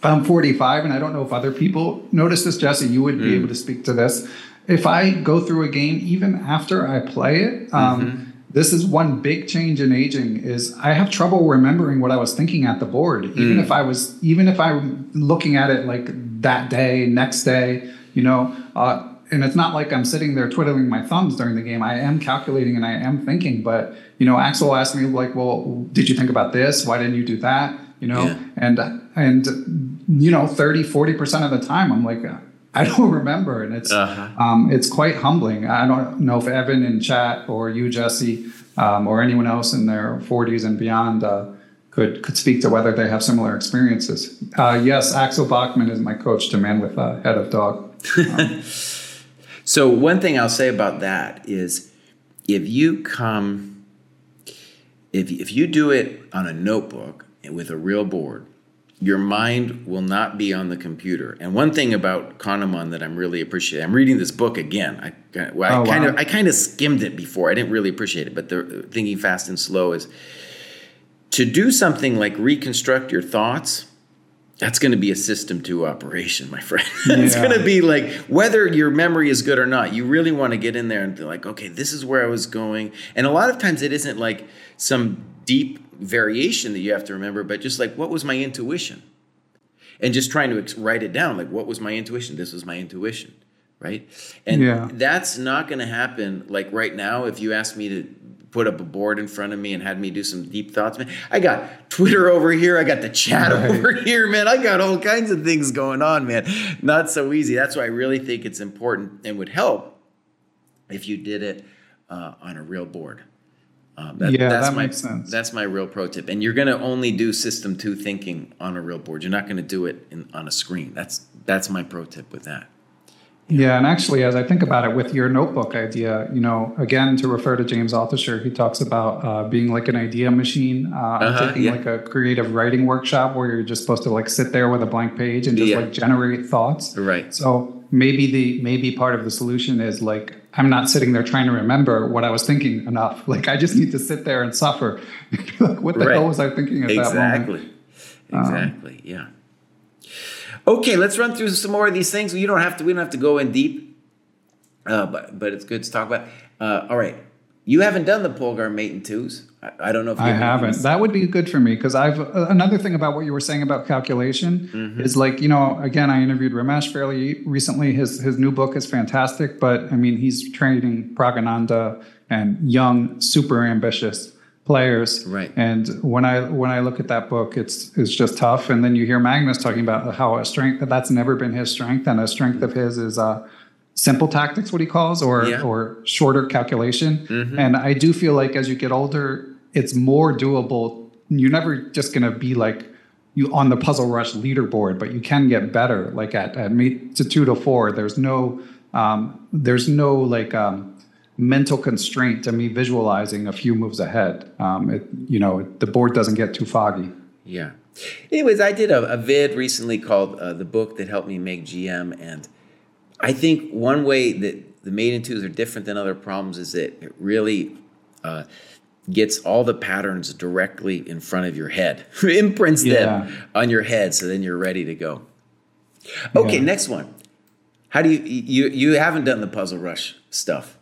I'm 45, and I don't know if other people notice this. Jesse, you would be mm. able to speak to this. If I go through a game, even after I play it, um, mm-hmm. this is one big change in aging. Is I have trouble remembering what I was thinking at the board, even mm. if I was, even if I'm looking at it like that day, next day, you know. Uh, and it's not like I'm sitting there twiddling my thumbs during the game. I am calculating and I am thinking. But you know, Axel asked me like, "Well, did you think about this? Why didn't you do that?" You know? Yeah. and and you know 30 40% of the time i'm like i don't remember. And it's uh-huh. um, it's quite humbling. I don't know if evan in chat or you jesse um, or anyone else in their 40s and beyond uh, could could speak to whether they have similar experiences. Uh, yes axel Bachmann is my coach to man with a head of dog. Um, so one thing i'll say about that is if you come if, if you do it on a notebook with a real board, your mind will not be on the computer. And one thing about Kahneman that I'm really appreciating, I'm reading this book again. I, well, I oh, kind wow. of I kind of skimmed it before. I didn't really appreciate it, but the uh, thinking fast and slow is to do something like reconstruct your thoughts. That's going to be a system two operation, my friend. it's going to be like whether your memory is good or not. You really want to get in there and be like, okay, this is where I was going. And a lot of times it isn't like some deep variation that you have to remember, but just like what was my intuition? And just trying to write it down, like what was my intuition? This was my intuition, right? And yeah. that's not going to happen like right now. If you ask me to put up a board in front of me and had me do some deep thoughts, man, I got Twitter over here, I got the chat right. over here, man. I got all kinds of things going on, man. Not so easy. That's why I really think it's important and would help if you did it uh, on a real board. Um, that, yeah, that's that my, makes sense. That's my real pro tip. And you're going to only do system two thinking on a real board. You're not going to do it in, on a screen. That's that's my pro tip with that. Yeah. yeah, and actually, as I think about it, with your notebook idea, you know, again to refer to James Altucher, he talks about uh, being like an idea machine, uh, uh-huh, taking yeah. like a creative writing workshop where you're just supposed to like sit there with a blank page and just yeah. like generate thoughts. Right. So maybe the maybe part of the solution is like I'm not sitting there trying to remember what I was thinking enough. Like I just need to sit there and suffer. like, what the right. hell was I thinking at exactly. that moment? Exactly. Um, yeah. Okay, let's run through some more of these things. You don't have to. We don't have to go in deep, uh, but but it's good to talk about. Uh, all right, you haven't done the Polgar mate and twos. I, I don't know if I haven't. That would be good for me because I've uh, another thing about what you were saying about calculation mm-hmm. is like you know again I interviewed Ramesh fairly recently. His his new book is fantastic, but I mean he's training Praggnanandhaa and young, super ambitious players. Right. And when I when I look at that book, it's it's just tough. And then you hear Magnus talking about how a strength that's never been his strength, and a strength of his is uh, simple tactics, what he calls, or yeah. or shorter calculation. Mm-hmm. And I do feel like as you get older, it's more doable. You're never just going to be like you on the Puzzle Rush leaderboard, but you can get better. Like at at me to two to four, there's no um, there's no like um, mental constraint to me visualizing a few moves ahead. Um, it, you know, the board doesn't get too foggy. Yeah. Anyways, I did a, a vid recently called uh, "The Book That Helped Me Make GM," and I think one way that the and twos are different than other problems is that it really uh, gets all the patterns directly in front of your head, imprints yeah. them on your head, so then you're ready to go. Okay, yeah. next one. How do you you you haven't done the puzzle rush stuff?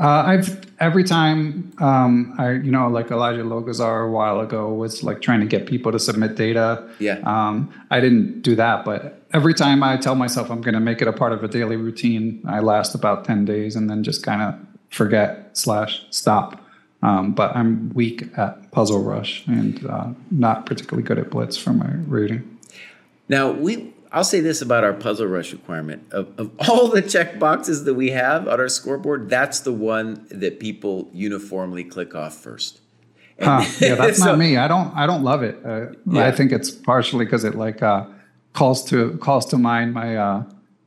Uh, I've every time um, I, you know, like Elijah Logazar a while ago was like trying to get people to submit data. Yeah. Um, I didn't do that, but every time I tell myself I'm going to make it a part of a daily routine, I last about ten days and then just kind of forget slash stop. Um, but I'm weak at Puzzle Rush and uh, not particularly good at Blitz for my rating. Now we I'll say this about our puzzle rush requirement. Of, of all the check boxes that we have on our scoreboard, that's the one that people uniformly click off first. Huh, yeah, that's so, not me. I don't. I don't love it. Uh, yeah. I think it's partially because it like uh, calls to calls to mind my uh,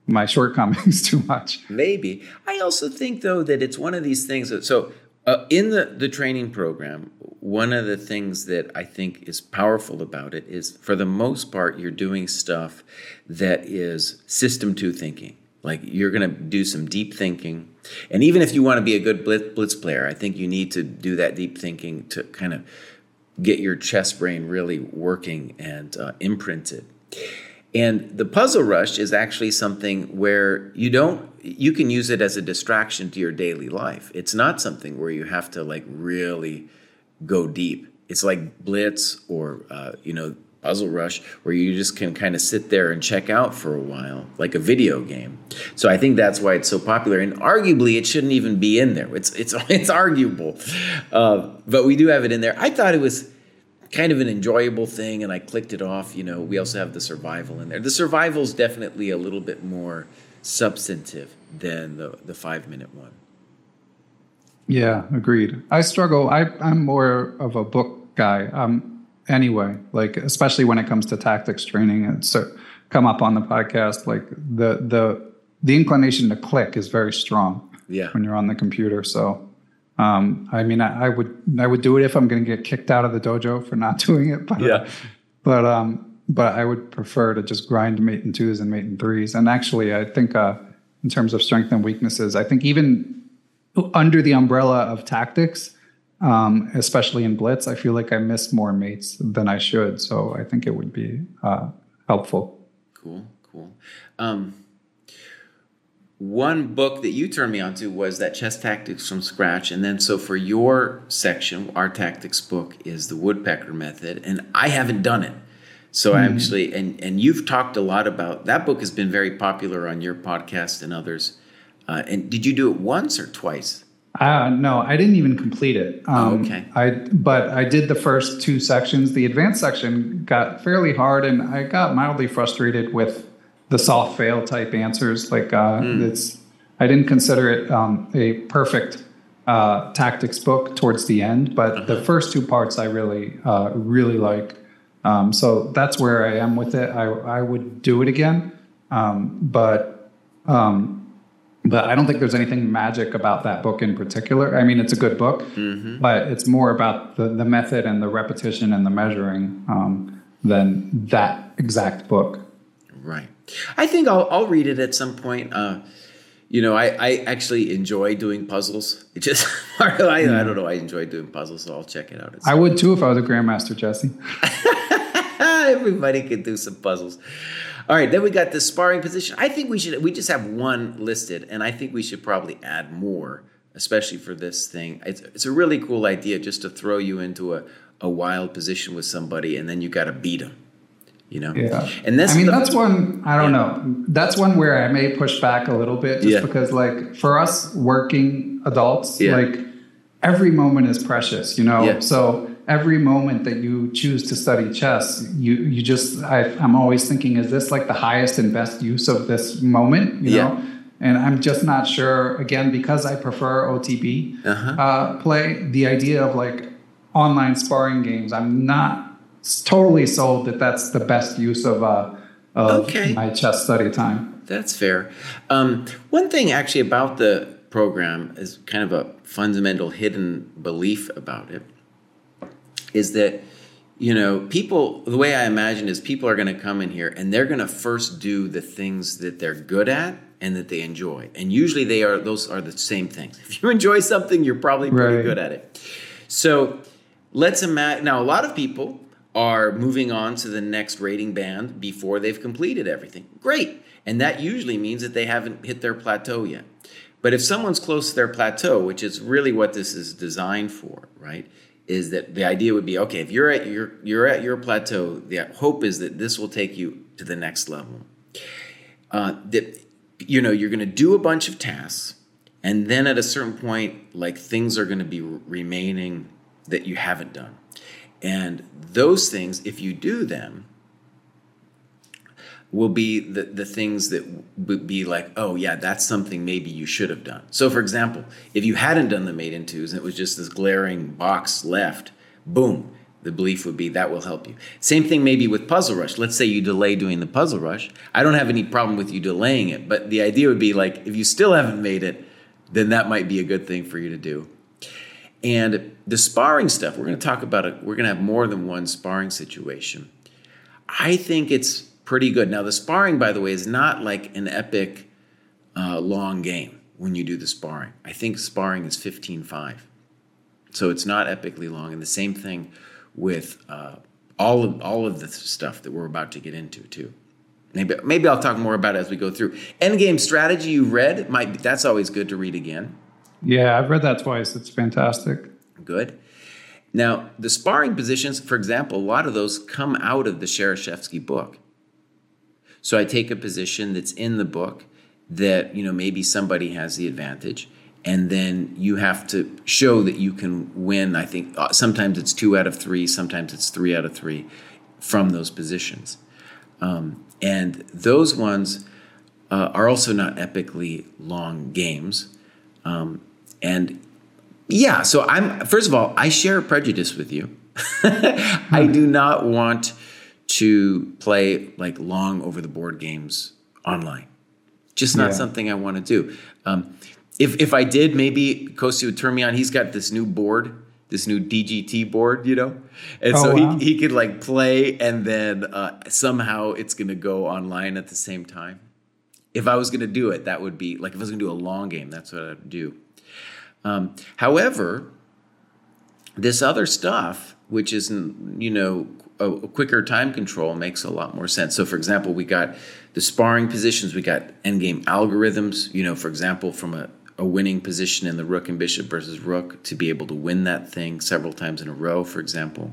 my shortcomings too much. Maybe. I also think though that it's one of these things that so uh, in the the training program, one of the things that I think is powerful about it is for the most part you're doing stuff that is system 2 thinking. Like you're going to do some deep thinking. And even if you want to be a good blitz player, I think you need to do that deep thinking to kind of get your chess brain really working and uh, imprinted. And the puzzle rush is actually something where you don't you can use it as a distraction to your daily life. It's not something where you have to like really go deep. It's like Blitz or uh, you know Puzzle Rush, where you just can kind of sit there and check out for a while, like a video game. So I think that's why it's so popular. And arguably, it shouldn't even be in there. It's it's it's arguable, uh, but we do have it in there. I thought it was kind of an enjoyable thing, and I clicked it off. You know, we also have the survival in there. The survival is definitely a little bit more substantive than the the five minute one. Yeah, agreed. I struggle. I I'm more of a book guy. Um, anyway, like especially when it comes to tactics training, it's uh, come up on the podcast. Like the the the inclination to click is very strong. Yeah. When you're on the computer, so um, I mean, I, I, would I would do it if I'm going to get kicked out of the dojo for not doing it. But, yeah. But um, but I would prefer to just grind mate and twos and mate and threes. And actually, I think uh, in terms of strength and weaknesses, I think even under the umbrella of tactics, um, especially in blitz, I feel like I miss more mates than I should. So I think it would be uh, helpful. Cool, cool. Um, one book that you turned me onto was that chess tactics from scratch and then so for your section our tactics book is the woodpecker method and i haven't done it so mm-hmm. actually and and you've talked a lot about that book has been very popular on your podcast and others uh, and did you do it once or twice uh, no, I didn't even complete it. Oh, um, oh, okay. I but I did the first two sections. The advanced section got fairly hard, and I got mildly frustrated with the soft fail type answers. Like uh, mm. it's, I didn't consider it um, a perfect uh, tactics book towards the end, but uh-huh. the first two parts I really, uh, really like. Um, so that's where I am with it. I, I would do it again, um, but um, but I don't think there's anything magic about that book in particular. I mean, it's a good book, mm-hmm. but it's more about the, the method and the repetition and the measuring um, than that exact book. Right. I think I'll, I'll read it at some point. Uh, you know, I, I actually enjoy doing puzzles. It just, I, I don't know, I enjoy doing puzzles, so I'll check it out. I would too if I was a grandmaster, Jesse. Everybody could do some puzzles. All right, then we got the sparring position. I think we should, we just have one listed, and I think we should probably add more, especially for this thing. It's, it's a really cool idea just to throw you into a, a wild position with somebody, and then you got to beat them you know yeah and this i mean the, that's one i don't yeah. know that's one where i may push back a little bit just yeah. because like for us working adults yeah. like every moment is precious you know so every moment that you choose to study chess you you just I, am always thinking is this like the highest and best use of this moment you know and i'm just not sure again because i prefer otb uh-huh. uh, play the idea of like online sparring games i'm not totally sold that that's the best use of, uh, of okay. my chess study time. That's fair. Um, one thing actually about the program is kind of a fundamental hidden belief about it is that you know people the way i imagine is people are going to come in here and they're going to first do the things that they're good at and that they enjoy and usually they are those are the same things if you enjoy something you're probably pretty right. good at it so let's imagine now a lot of people are moving on to the next rating band before they've completed everything. Great. And that usually means that they haven't hit their plateau yet. But if someone's close to their plateau, which is really what this is designed for, right? Is that the idea would be okay, if you're at your you're at your plateau, the hope is that this will take you to the next level. Uh, that you know, you're gonna do a bunch of tasks, and then at a certain point, like things are gonna be remaining that you haven't done. And those things, if you do them, will be the, the things that would be like, oh, yeah, that's something maybe you should have done. So, for example, if you hadn't done the mate in twos and it was just this glaring box left, boom, the belief would be that will help you. Same thing maybe with Puzzle Rush. Let's say you delay doing the Puzzle Rush. I don't have any problem with you delaying it, but the idea would be like if you still haven't made it, then that might be a good thing for you to do. And the sparring stuff, we're going to talk about it. We're going to have more than one sparring situation. I think it's pretty good. Now, the sparring, by the way, is not like an epic uh, long game when you do the sparring. I think sparring is 15 5. So it's not epically long. And the same thing with uh, all of all of the stuff that we're about to get into too. Maybe maybe I'll talk more about it as we go through. Endgame strategy you read might be, that's always good to read again. Yeah, I've read that twice. It's fantastic. Good. Now, the sparring positions, for example, a lot of those come out of the Shereshevsky book. So I take a position that's in the book that, you know, maybe somebody has the advantage and then you have to show that you can win. I think uh, sometimes it's two out of three, sometimes it's three out of three from those positions. Um, and those ones uh, are also not epically long games. Um, and yeah, so I'm, first of all, I share a prejudice with you. I do not want to play like long over the board games online. Just not yeah. something I want to do. Um, if if I did, maybe Kosi would turn me on. He's got this new board, this new DGT board, you know, and oh, so wow. he he could like play, and then uh, somehow it's going to go online at the same time. If I was going to do it, that would be like if I was going to do a long game, that's what I'd do. Um, however, this other stuff, which isn't you know a, quicker time control, makes a lot more sense. So, for example, we got the sparring positions, we got endgame algorithms. You know, for example, from a a winning position in the rook and bishop versus rook to be able to win that thing several times in a row, for example.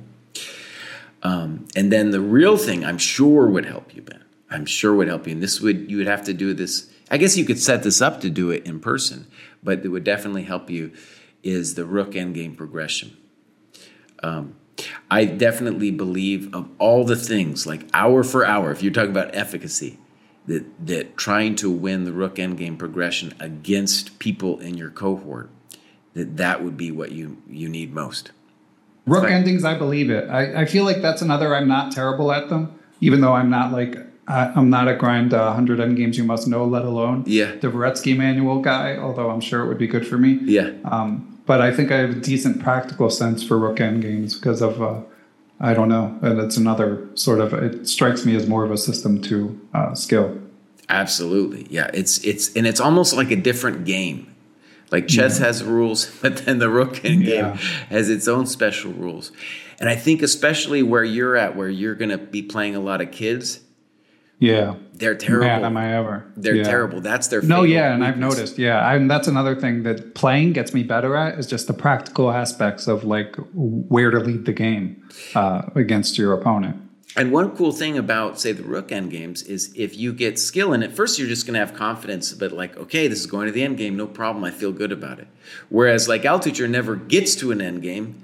Um, and then the real thing I'm sure would help you, Ben. I'm sure would help you. And this would you would have to do this. I guess you could set this up to do it in person, but it would definitely help you. Is the rook endgame progression? Um, I definitely believe of all the things, like hour for hour, if you're talking about efficacy, that that trying to win the rook endgame progression against people in your cohort that that would be what you you need most. Rook like, endings i believe it. I, I feel like that's another i'm not terrible at them even though i'm not like i'm not a grind uh, 100 endgames you must know let alone yeah. Dvoretsky manual guy although i'm sure it would be good for me. Yeah. Um, but i think i have a decent practical sense for rook endgames because of uh, I don't know. And it's another sort of, it strikes me as more of a system two uh, skill. Absolutely. Yeah. It's, it's, and it's almost like a different game. Like chess yeah. has rules, but then the rook end yeah. game has its own special rules. And I think, especially where you're at, where you're going to be playing a lot of kids, yeah, they're terrible. Man, am I ever? They're yeah. terrible. That's their no. Yeah, and I've noticed. Yeah, and that's another thing that playing gets me better at is just the practical aspects of like where to lead the game uh, against your opponent. And one cool thing about, say, the rook end games is if you get skill in it, first you're just going to have confidence, but like, okay, this is going to the end game, no problem, I feel good about it. Whereas like Altucher never gets to an end game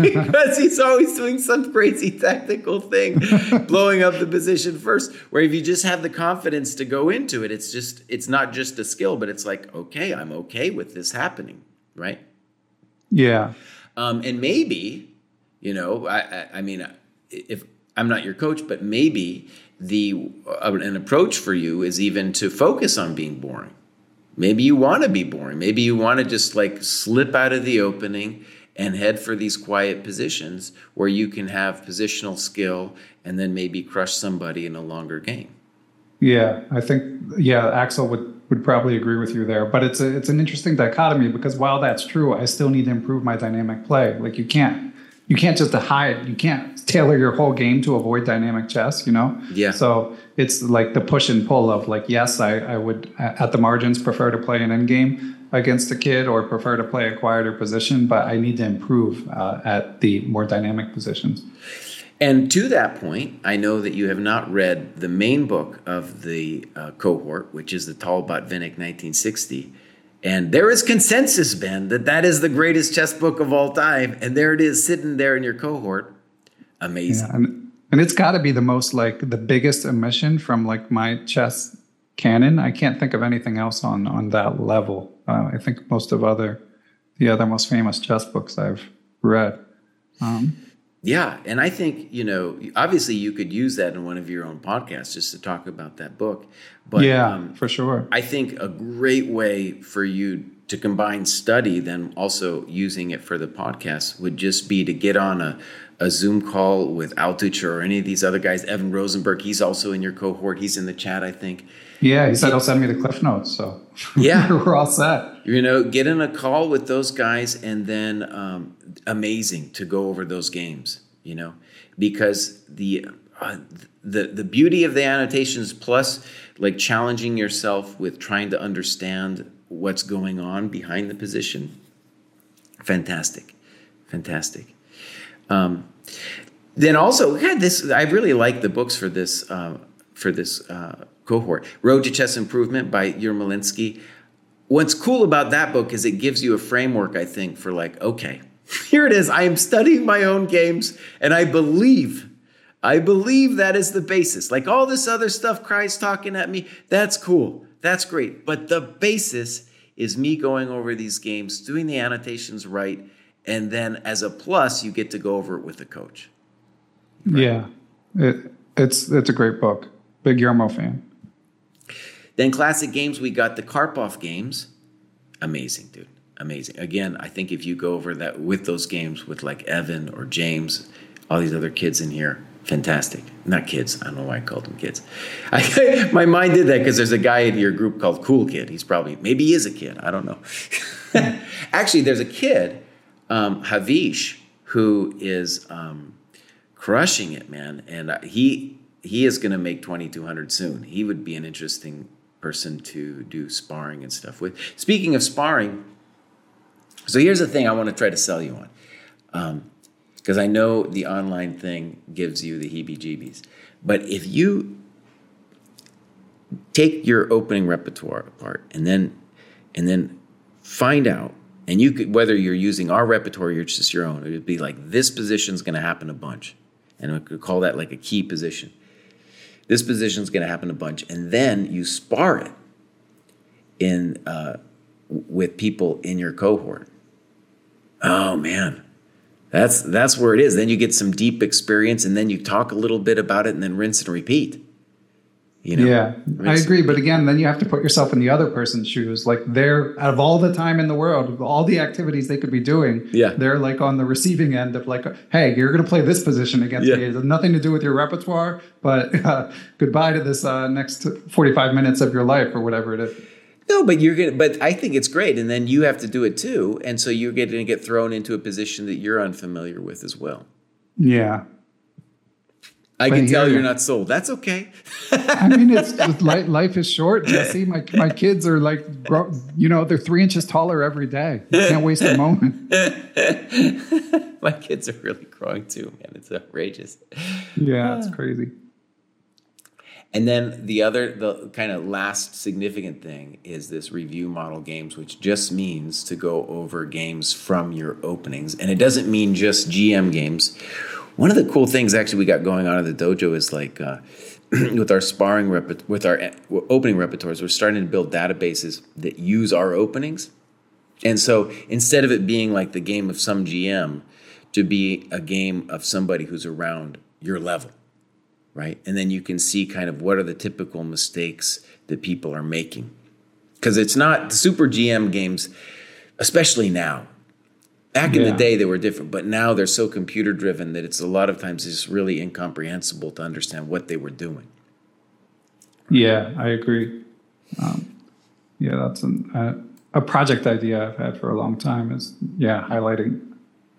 because he's always doing some crazy tactical thing, blowing up the position first. Where if you just have the confidence to go into it, it's just it's not just a skill, but it's like, okay, I'm okay with this happening, right? Yeah. Um, and maybe, you know, I, I, I mean, if I'm not your coach, but maybe the uh, an approach for you is even to focus on being boring. Maybe you want to be boring. Maybe you want to just like slip out of the opening and head for these quiet positions where you can have positional skill and then maybe crush somebody in a longer game. Yeah, I think yeah, Axel would would probably agree with you there. But it's a it's an interesting dichotomy because while that's true, I still need to improve my dynamic play. Like you can't you can't just hide. You can't tailor your whole game to avoid dynamic chess. You know. Yeah. So it's like the push and pull of like yes, I I would at the margins prefer to play an end game against a kid or prefer to play a quieter position, but I need to improve uh, at the more dynamic positions. And to that point, I know that you have not read the main book of the uh, cohort, which is the Tal-Botvinnik 1960. And there is consensus, Ben, that that is the greatest chess book of all time. And there it is sitting there in your cohort. Amazing. Yeah, and, and it's got to be the most like the biggest omission from like my chess canon. I can't think of anything else on on that level. Uh, I think most of other the other most famous chess books I've read. Um, yeah, and I think you know, obviously, you could use that in one of your own podcasts just to talk about that book. But yeah, um, for sure. I think a great way for you to combine study, then also using it for the podcast, would just be to get on a, a Zoom call with Altucher or any of these other guys. Evan Rosenberg, he's also in your cohort. He's in the chat, I think. Yeah, he said he'll send me the cliff notes. So yeah, we're all set. You know, get in a call with those guys, and then um, amazing to go over those games. You know, because the uh, the the beauty of the annotations plus like challenging yourself with trying to understand what's going on behind the position. Fantastic, fantastic. Um, then also, God, this I really like the books for this uh, for this uh, cohort. Road to Chess Improvement by Yermolinsky. What's cool about that book is it gives you a framework, I think, for like, okay, here it is. I am studying my own games, and I believe, I believe that is the basis. Like all this other stuff, Kraai talking at me, that's cool. That's great. But the basis is me going over these games, doing the annotations right, and then as a plus, you get to go over it with a coach. Right? Yeah, it, it's it's a great book. Big Yermo fan. Then classic games, we got the Karpov games. Amazing, dude. Amazing. Again, I think if you go over that with those games with like Evan or James, all these other kids in here, fantastic. Not kids. I don't know why I called them kids. I, my mind did that because there's a guy in your group called Cool Kid. He's probably, maybe he is a kid. I don't know. Actually, there's a kid, um, Havish, who is um, crushing it, man. And he he is going to make 2200 soon. He would be an interesting person to do sparring and stuff with. Speaking of sparring, so here's the thing I want to try to sell you on. Because um, I know the online thing gives you the heebie jeebies. But if you take your opening repertoire apart and then and then find out and you could whether you're using our repertoire or just your own it would be like this position is going to happen a bunch and we could call that like a key position this position is going to happen a bunch, and then you spar it in uh, with people in your cohort. Oh man, that's that's where it is. Then you get some deep experience, and then you talk a little bit about it, and then rinse and repeat. You know, yeah, I agree. But again, then you have to put yourself in the other person's shoes. Like they're out of all the time in the world, all the activities they could be doing, yeah, they're like on the receiving end of like, hey, you're going to play this position against yeah. me. It has nothing to do with your repertoire, but uh, goodbye to this uh, next 45 minutes of your life or whatever it is. No, but you're gonna. But I think it's great, and then you have to do it too, and so you're going to get thrown into a position that you're unfamiliar with as well. Yeah, I can tell you're not sold. That's okay. I mean, it's life is short, Jesse. My my kids are like, you know, they're three inches taller every day. You can't waste a moment. my kids are really growing too, man. It's outrageous. Yeah, it's crazy. And then the other, the kind of last significant thing is this review model games, which just means to go over games from your openings, and it doesn't mean just GM games one of the cool things actually we got going on at the dojo is like uh, with our sparring rep- with our opening repertoires, we're starting to build databases that use our openings. And so instead of it being like the game of some GM, to be a game of somebody who's around your level, right? And then you can see kind of what are the typical mistakes that people are making. Because it's not super GM games, especially now, Back in yeah. the day, they were different, but now they're so computer driven that it's a lot of times it's really incomprehensible to understand what they were doing. Yeah, I agree. Um, yeah, that's an, uh, a project idea I've had for a long time. Is yeah, highlighting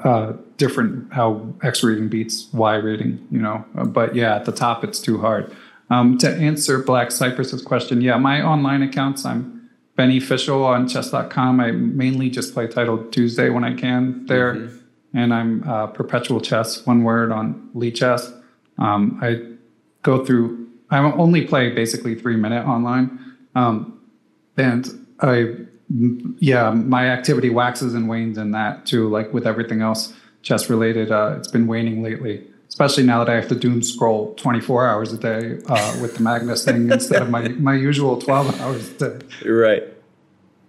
uh, different how X rating beats Y rating. You know, uh, but yeah, at the top it's too hard. Um, to answer Black Cypress's question, yeah, my online accounts I'm Benny Official on chess.com. I mainly just play Title Tuesday when I can there. Mm-hmm. And I'm uh, Perpetual Chess, one word on Lichess. Um, I go through, I only play basically three minute online. Um, and I, yeah, my activity waxes and wanes in that too, like with everything else chess related. Uh, it's been waning lately especially now that I have to doom scroll 24 hours a day uh, with the Magnus thing instead of my, my usual 12 hours a day. Right.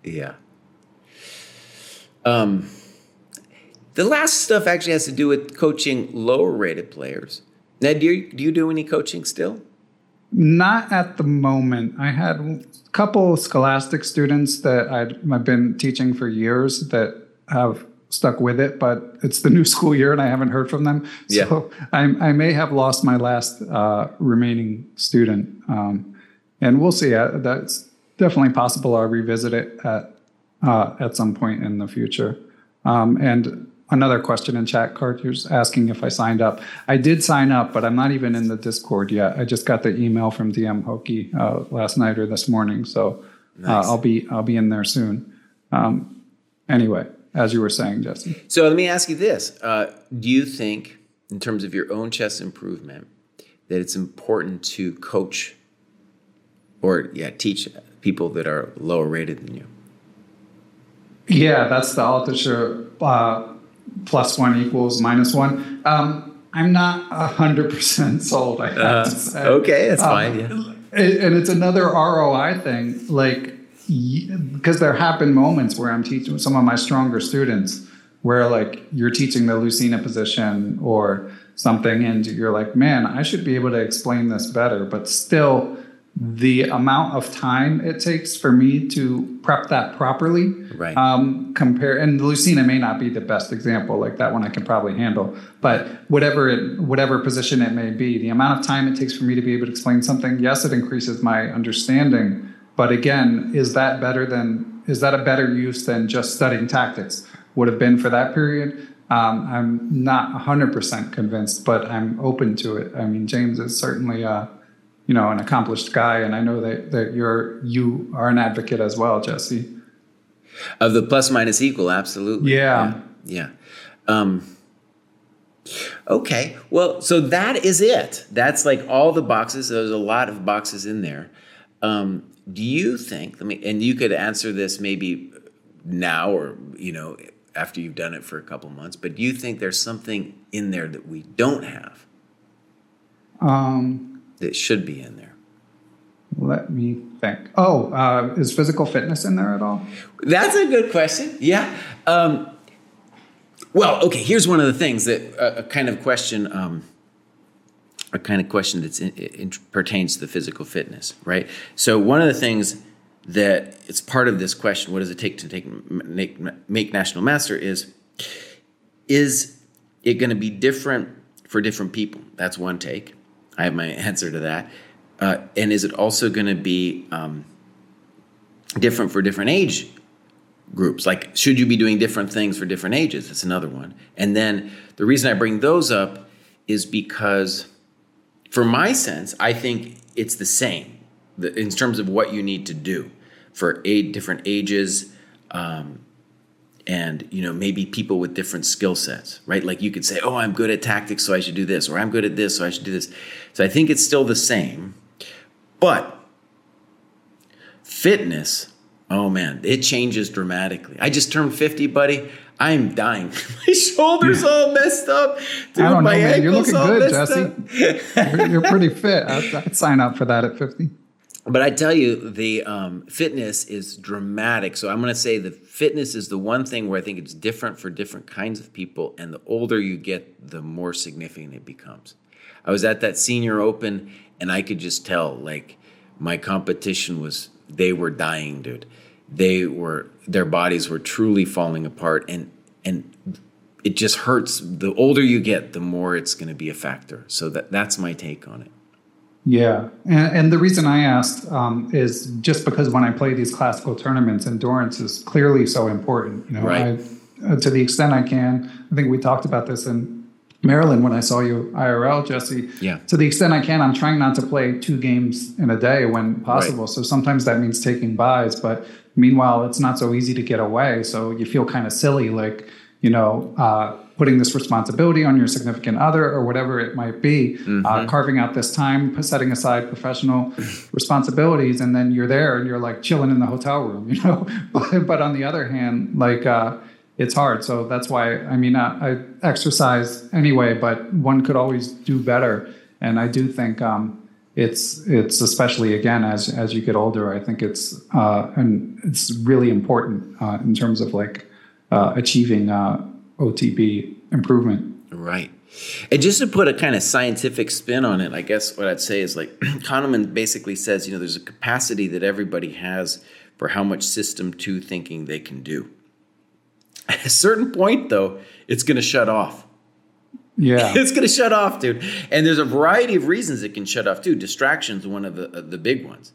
Yeah. Um, the last stuff actually has to do with coaching lower rated players. Now, do you, do you do any coaching still? Not at the moment. I had a couple scholastic students that i have been teaching for years that have stuck with it, but it's the new school year and I haven't heard from them. So yeah. I, I may have lost my last uh, remaining student. Um, and we'll see. Uh, that's definitely possible. I'll revisit it at, uh, at some point in the future. Um, and another question in chat, Carter's asking if I signed up. I did sign up, but I'm not even in the Discord yet. I just got the email from DM Hokie uh, last night or this morning, so uh, nice. I'll be I'll be in there soon. Um, anyway, as you were saying, Jesse. So let me ask you this: uh, Do you think, in terms of your own chess improvement, that it's important to coach or yeah teach people that are lower rated than you? Yeah, that's the Altucher uh, plus one equals minus one. Um, I'm not hundred percent sold. I have uh, to say. Okay, that's um, fine. Yeah. And it's another ROI thing, like because there have been moments where I'm teaching some of my stronger students where like you're teaching the Lucena position or something and you're like, man, I should be able to explain this better, but still the amount of time it takes for me to prep that properly right. um, compare and Lucena may not be the best example like that one i can probably handle but whatever it whatever position it may be the amount of time it takes for me to be able to explain something yes it increases my understanding but again is that better than is that a better use than just studying tactics? Would have been for that period. Um, i'm not 100% convinced but i'm open to it. I mean james is certainly uh, you know an accomplished guy and i know that that you're you are an advocate as well jesse. Of the plus minus equal absolutely. Yeah. Yeah, yeah. Um, okay. Well so that is it. That's like all the boxes. There's a lot of boxes in there. Um, do you think let me and you could answer this maybe now or you know after you've done it for a couple months but do you think there's something in there that we don't have um that should be in there? Let me think. Oh, uh, is physical fitness in there at all? That's a good question. Yeah. Um, well, okay. Here's one of the things that uh, a kind of question, um, a kind of question that pertains to the physical fitness, right? So one of the things that it's part of this question: What does it take to take make, make national master? Is is it going to be different for different people? That's one take. I have my answer to that. Uh, and is it also going to be um, different for different age groups? Like, should you be doing different things for different ages? That's another one. And then the reason I bring those up is because, for my sense, I think it's the same in terms of what you need to do for eight different ages. Um, and you know maybe people with different skill sets right? Like you could say oh i'm good at tactics so i should do this or i'm good at this so i should do this. So i think it's still the same but fitness oh man it changes dramatically. I just turned 50 buddy i'm dying my shoulders all messed up Dude, I don't my know, man. you're looking good jesse you're, you're, pretty fit I'd, I'd sign up for that at 50 but I tell you, the um, fitness is dramatic. So I'm going to say the fitness is the one thing where I think it's different for different kinds of people. And the older you get, the more significant it becomes. I was at that senior open and I could just tell, like, my competition was, they were dying, dude. They were, their bodies were truly falling apart. And, and, it just hurts. The older you get, the more it's going to be a factor. So that, that's my take on it. Yeah, and, and, the reason I asked um, is just because when I play these classical tournaments, endurance is clearly so important. You know, right. I, uh, to the extent I can. I think we talked about this in Maryland when I saw you IRL, Jesse. Yeah. To the extent I can, I'm trying not to play two games in a day when possible. Right. So sometimes that means taking byes, but meanwhile, it's not so easy to get away. So you feel kind of silly, like you know. Uh, putting this responsibility on your significant other or whatever it might be, uh, mm-hmm. uh, carving out this time, setting aside professional responsibilities, and then you're there and you're like chilling in the hotel room, you know. but, but on the other hand, like uh, it's hard. So that's why I mean I, I, exercise anyway, but one could always do better. And I do think um, it's it's especially again as as you get older, I think it's uh, and it's really important uh, in terms of like uh, achieving OTB improvement. Right. And just to put a kind of scientific spin on it, I guess what I'd say is like Kahneman basically says, you know, there's a capacity that everybody has for how much system two thinking they can do. At a certain point, though, it's going to shut off. Yeah, it's going to shut off, dude. And there's a variety of reasons it can shut off too. Distractions, one of the uh, the big ones.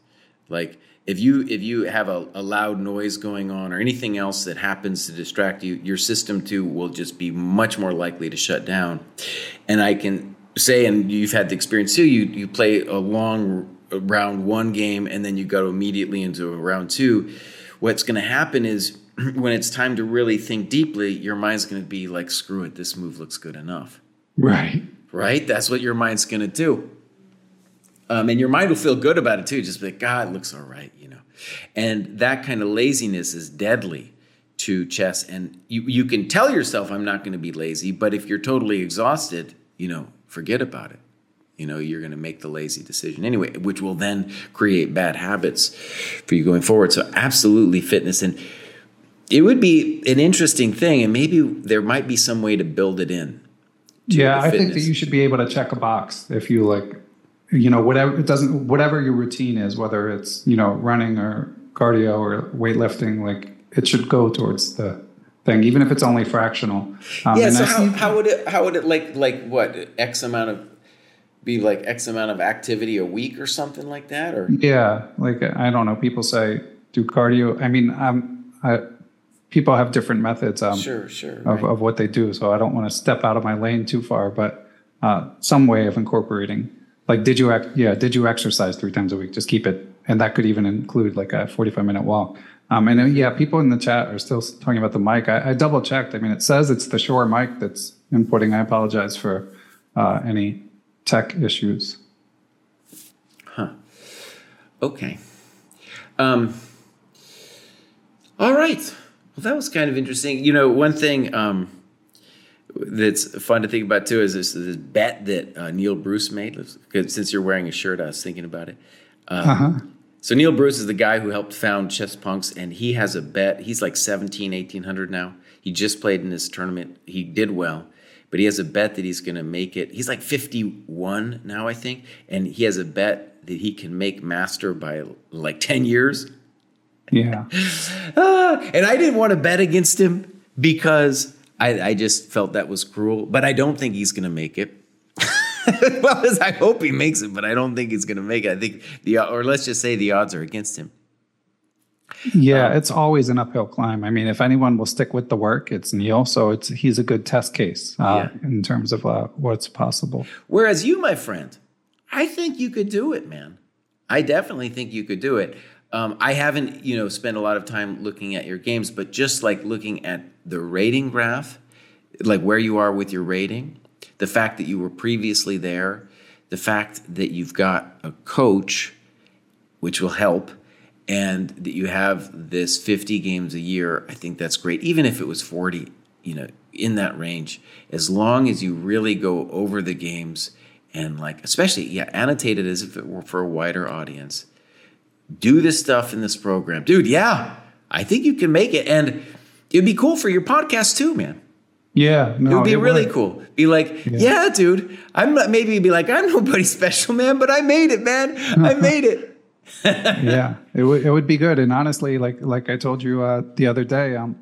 Like if you if you have a, a, loud noise going on or anything else that happens to distract you your system two will just be much more likely to shut down and i can say and you've had the experience too you you play a long round one game and then you go immediately into a round two what's going to happen is when it's time to really think deeply your mind's going to be like screw it this move looks good enough right right that's what your mind's going to do um, and your mind will feel good about it too. Just like, God, looks all right, you know. And that kind of laziness is deadly to chess. And you, you can tell yourself, I'm not going to be lazy, but if you're totally exhausted, you know, forget about it. You know, you're going to make the lazy decision anyway, which will then create bad habits for you going forward. So, absolutely, fitness. And it would be an interesting thing, and maybe there might be some way to build it in. Yeah, I think that you should be able to check a box if you like you know whatever it doesn't whatever your routine is whether it's you know running or cardio or weightlifting like it should go towards the thing even if it's only fractional. Um, yeah so how, how would it how would it like like what x amount of be like x amount of activity a week or something like that or? Yeah like i don't know people say do cardio i mean um, I, people have different methods um, sure sure of, right. of what they do. So i don't want to step out of my lane too far but uh, some way of incorporating like did you yeah did you exercise three times a week? Just keep it and that could even include like a 45 minute walk. Um, and uh, yeah people in the chat are still talking about the mic. I, I double checked. I mean it says it's the Shure mic that's inputting. I apologize for uh, any tech issues. Huh. Okay. Um, all right well that was kind of interesting you know one thing um, that's fun to think about too is this, this bet that uh, Neil Bruce made. Since you're wearing a shirt, I was thinking about it. Um, uh-huh. So Neil Bruce is the guy who helped found Chess Punks, and he has a bet. He's like 17, 1800 now. He just played in this tournament. He did well, but he has a bet that he's going to make it. He's like 51 now, I think, and he has a bet that he can make master by like 10 years. Yeah. uh, and I didn't want to bet against him because I, I just felt that was cruel, but I don't think he's going to make it. well, as I hope he makes it, but I don't think he's going to make it. I think the, or let's just say the odds are against him. Yeah, um, it's always an uphill climb. I mean, if anyone will stick with the work, it's Neil. So it's he's a good test case uh, yeah. in terms of uh, what's possible. Whereas you, my friend, I think you could do it, man. I definitely think you could do it. Um, I haven't, you know, spent a lot of time looking at your games, but just like looking at the rating graph, like where you are with your rating, the fact that you were previously there, the fact that you've got a coach, which will help, and that you have this 50 games a year, I think that's great. Even if it was 40, you know, in that range, as long as you really go over the games and like, especially, yeah, annotate it as if it were for a wider audience do this stuff in this program. Dude, yeah, I think you can make it. And it'd be cool for your podcast too, man. Yeah, no, it would be it really would. cool. Be like, yeah. yeah. dude, I'm not, maybe be like, I'm nobody special, man, but I made it, man. I made it. yeah, it would it would be good. And honestly, like like I told you uh, the other day, um,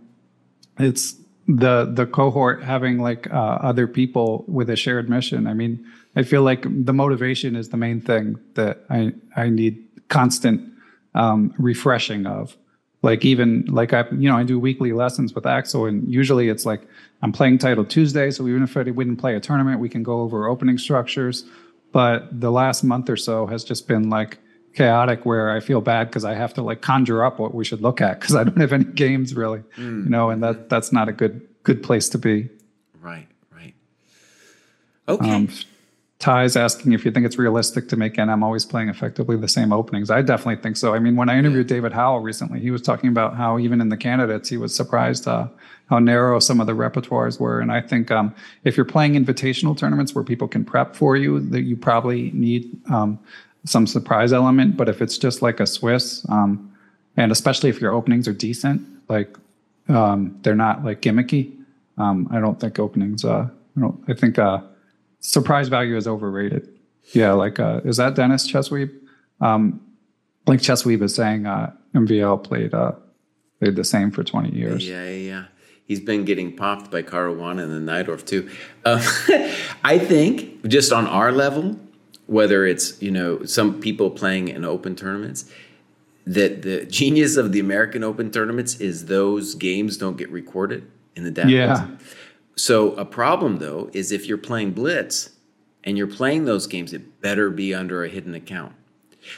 it's the the cohort having like uh, other people with a shared mission. I mean, I feel like the motivation is the main thing that I I need constant um, refreshing of. Like even like I you know I do weekly lessons with Axel and usually it's like I'm playing Titled Tuesday so even if I wouldn't play a tournament we can go over opening structures but the last month or so has just been like chaotic where I feel bad because I have to like conjure up what we should look at because I don't have any games really, mm. you know, and that that's not a good good place to be. Right, right. Okay. Um, Ty's asking if you think it's realistic to make NM always playing effectively the same openings. I definitely think so. I mean, when I interviewed David Howell recently, he was talking about how even in the candidates, he was surprised uh, how narrow some of the repertoires were. And I think um, if you're playing invitational tournaments where people can prep for you, that you probably need um, some surprise element. But if it's just like a Swiss, um, and especially if your openings are decent, like um, they're not like gimmicky, Um, I don't think openings. Uh, I don't. I think uh, surprise value is overrated. Yeah, like uh, is that Dennis Chessweeb? Um, like Chessweeb is saying, uh, MVL played uh, played the same for twenty years. Yeah, yeah. He's been getting popped by Caruana and then Najdorf too. Um, I think just on our level, whether it's you know some people playing in open tournaments, that the genius of the American Open tournaments is those games don't get recorded in the database. Yeah. So a problem though is if you're playing Blitz and you're playing those games, it better be under a hidden account.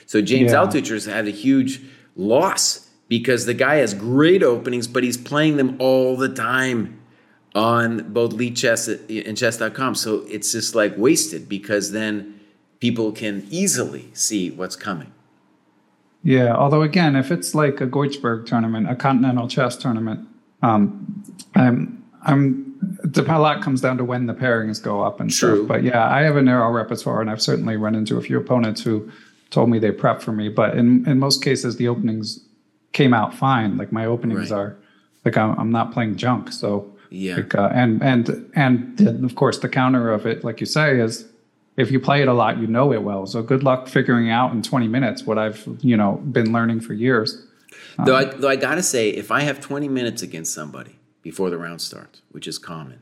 So James Yeah. Altucher's had a huge loss because the guy has great openings, but he's playing them all the time on both Lichess and Chess.com. So it's just like wasted because then people can easily see what's coming. Yeah, although again, if it's like a Goichberg tournament, a continental chess tournament, um, I'm I'm the a lot comes down to when the pairings go up and True. stuff. But yeah, I have a narrow repertoire, and I've certainly run into a few opponents who told me they prep for me. But in in most cases, the openings came out fine. Like my openings Right. are like I'm, I'm not playing junk. So Yeah. like, uh, and and and then, of course the counter of it, like you say, is if you play it a lot, you know it well. So good luck figuring out in 20 minutes what I've you know been learning for years. Though I, though I gotta say, if I have 20 minutes against somebody before the round starts, which is common,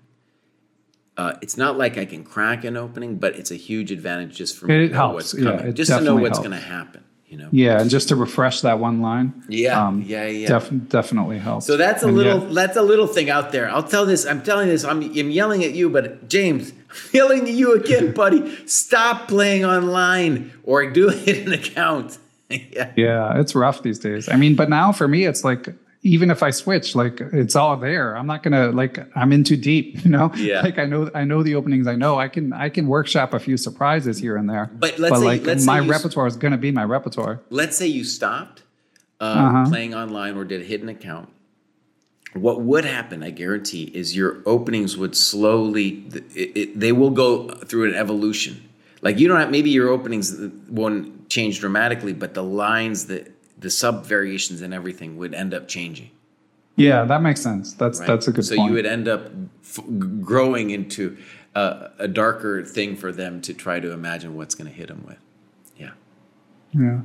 uh, it's not like I can crack an opening, but it's a huge advantage just for me It to know helps. what's Yeah, coming, it just to know what's going to happen. You know. Yeah, and just to refresh that one line. Yeah, yeah, yeah. Def- definitely helps. So that's a And little yeah, that's a little thing out there. I'll tell this. I'm telling this. I'm, I'm yelling at you, but James, I'm yelling at you again, buddy. Stop playing online or do a hidden account. yeah. yeah, it's rough these days. I mean, but now for me, it's like even if I switch, like it's all there. I'm not gonna like I'm in too deep, you know. Yeah. Like I know I know the openings. I know I can I can workshop a few surprises here and there. But let's say- like let's my repertoire is gonna be my repertoire. Let's say you stopped uh, Uh-huh. playing online or did a hidden account. What would happen, I guarantee, is your openings would slowly, it, it, they will go through an evolution. Like you don't have, maybe your openings won't change dramatically, but the lines, the, the sub variations and everything would end up changing. Yeah, that makes sense. That's right? that's a good so point. you would end up f- growing into a, a darker thing for them to try to imagine what's going to hit them with. Yeah. yeah.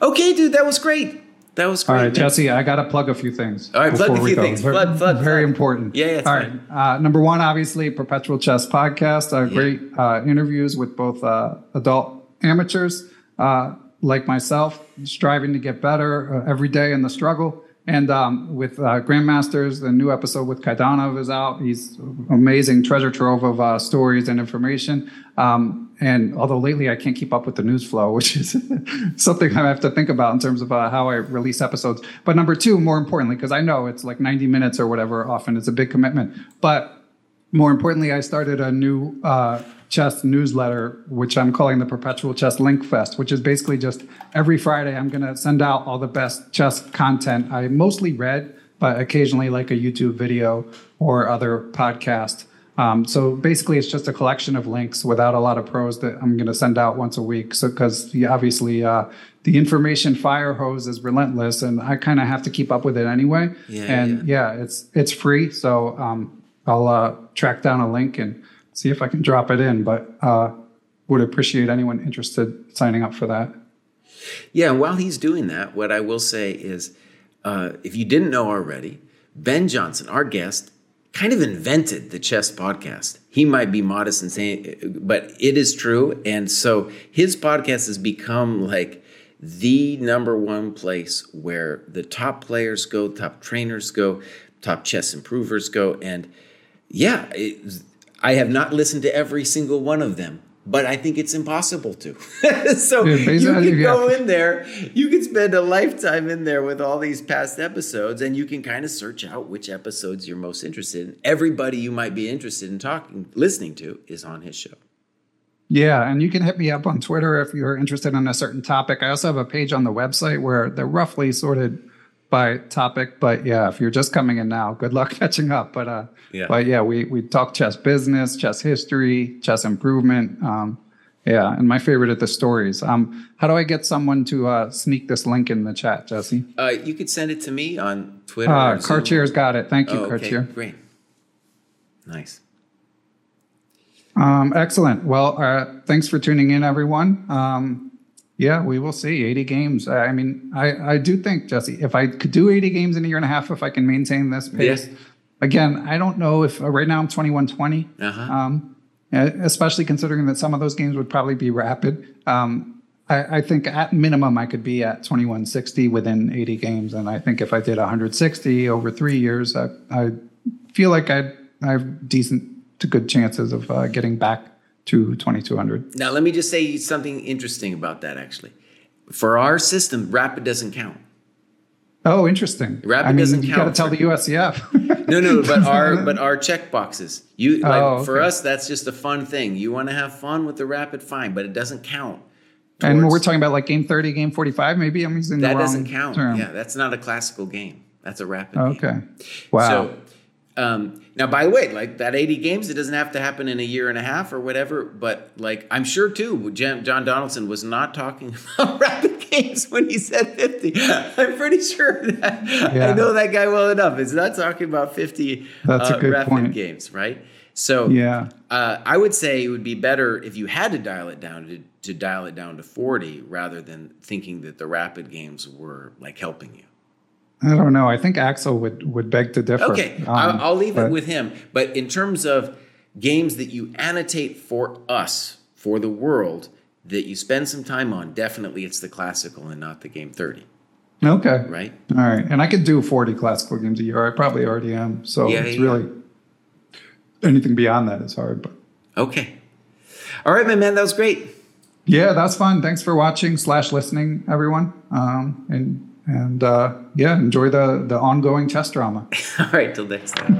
Okay, dude, that was great. That was great. All right, man. Jesse, I got to plug a few things. All right, plug a few things. Very, Plug, plug, very plug. important. Yeah, yeah, All right. Uh, number one, obviously, Perpetual Chess Podcast. Uh, Great uh, interviews with both uh, adult amateurs uh, like myself, striving to get better uh, every day in the struggle. And um, with uh, Grandmasters, the new episode with Kaidanov is out. He's amazing treasure trove of uh, stories and information. Um, and although lately I can't keep up with the news flow, which is something I have to think about in terms of uh, how I release episodes. But number two, more importantly, because I know it's like 90 minutes or whatever, often it's a big commitment. But more importantly, I started a new uh, chess newsletter, which I'm calling the Perpetual Chess Link Fest, which is basically just every Friday I'm going to send out all the best chess content I mostly read, but occasionally like a YouTube video or other podcast. Um, so basically, it's just a collection of links without a lot of prose that I'm going to send out once a week. So because obviously uh, the information fire hose is relentless, and I kind of have to keep up with it anyway. Yeah, and yeah, it's it's free. So um, I'll uh, track down a link and see if I can drop it in. But uh, would appreciate anyone interested signing up for that. Yeah, while he's doing that, what I will say is uh, if you didn't know already, Ben Johnson, our guest, kind of invented the chess podcast. He might be modest in saying, but it is true. And so his podcast has become like the number one place where the top players go, top trainers go, top chess improvers go. And yeah, it, I have not listened to every single one of them, but I think it's impossible to. so Yeah, you can yeah. go in there, you can spend a lifetime in there with all these past episodes, and you can kind of search out which episodes you're most interested in. Everybody you might be interested in talking, listening to, is on his show. Yeah, and you can hit me up on Twitter if you're interested in a certain topic. I also have a page on the website where they're roughly sorted by topic. But yeah, if you're just coming in now, good luck catching up. But uh, Yeah. but yeah, we we talk chess business, chess history, chess improvement. Um, yeah, and my favorite are the stories. Um, how do I get someone to uh, sneak this link in the chat, Jesse? Uh, you could send it to me on Twitter. Uh. Cartier's got it. Thank you, Oh, okay, Cartier. great. Nice. Um, excellent. Well, uh, thanks for tuning in, everyone. Um, yeah, we will see 80 games. I mean, I, I do think, Jesse, if I could do 80 games in a year and a half, if I can maintain this pace, Yeah. again, I don't know if uh, right now I'm 21 20, Uh-huh. um, especially considering that some of those games would probably be rapid. Um, I, I think at minimum I could be at 2160 within 80 games. And I think if I did 160 over three years, I, I feel like I'd, I have decent to good chances of uh, getting back to 2200. Now, let me just say something interesting about that, actually. For our system, rapid doesn't count. Oh, interesting. Rapid I mean, doesn't you got to count tell the USCF. No, no, but our but our check boxes. You like Oh, for us, that's just a fun thing. You want to have fun with the rapid, fine, but it doesn't count. and we're talking about like game 30, game 45. Maybe I'm using the that doesn't count. term. Yeah, that's not a classical game. That's a rapid. game. Okay. Wow. So, um, now, by the way, like that 80 games, it doesn't have to happen in a year and a half or whatever. But like, I'm sure too, John Donaldson was not talking about rapid games when he said 50. I'm pretty sure that I know that guy well enough. It's not talking about 50 That's a uh, good rapid point. games, right? So, yeah. uh, I would say it would be better if you had to dial it down to, to dial it down to 40 rather than thinking that the rapid games were like helping you. I don't know. I think Axel would, would beg to differ. Okay, Um, I'll, I'll leave it with him. But in terms of games that you annotate for us, for the world, that you spend some time on, definitely it's the classical and not the game 30, Okay. right? All right. And I could do 40 classical games a year. I probably already am. So Yeah, it's yeah. really anything beyond that is hard. But Okay. All right, my man, that was great. yeah, that's fun. Thanks for watching slash listening, everyone. Um, and and uh, yeah, enjoy the, the ongoing chess drama. All right, till next time.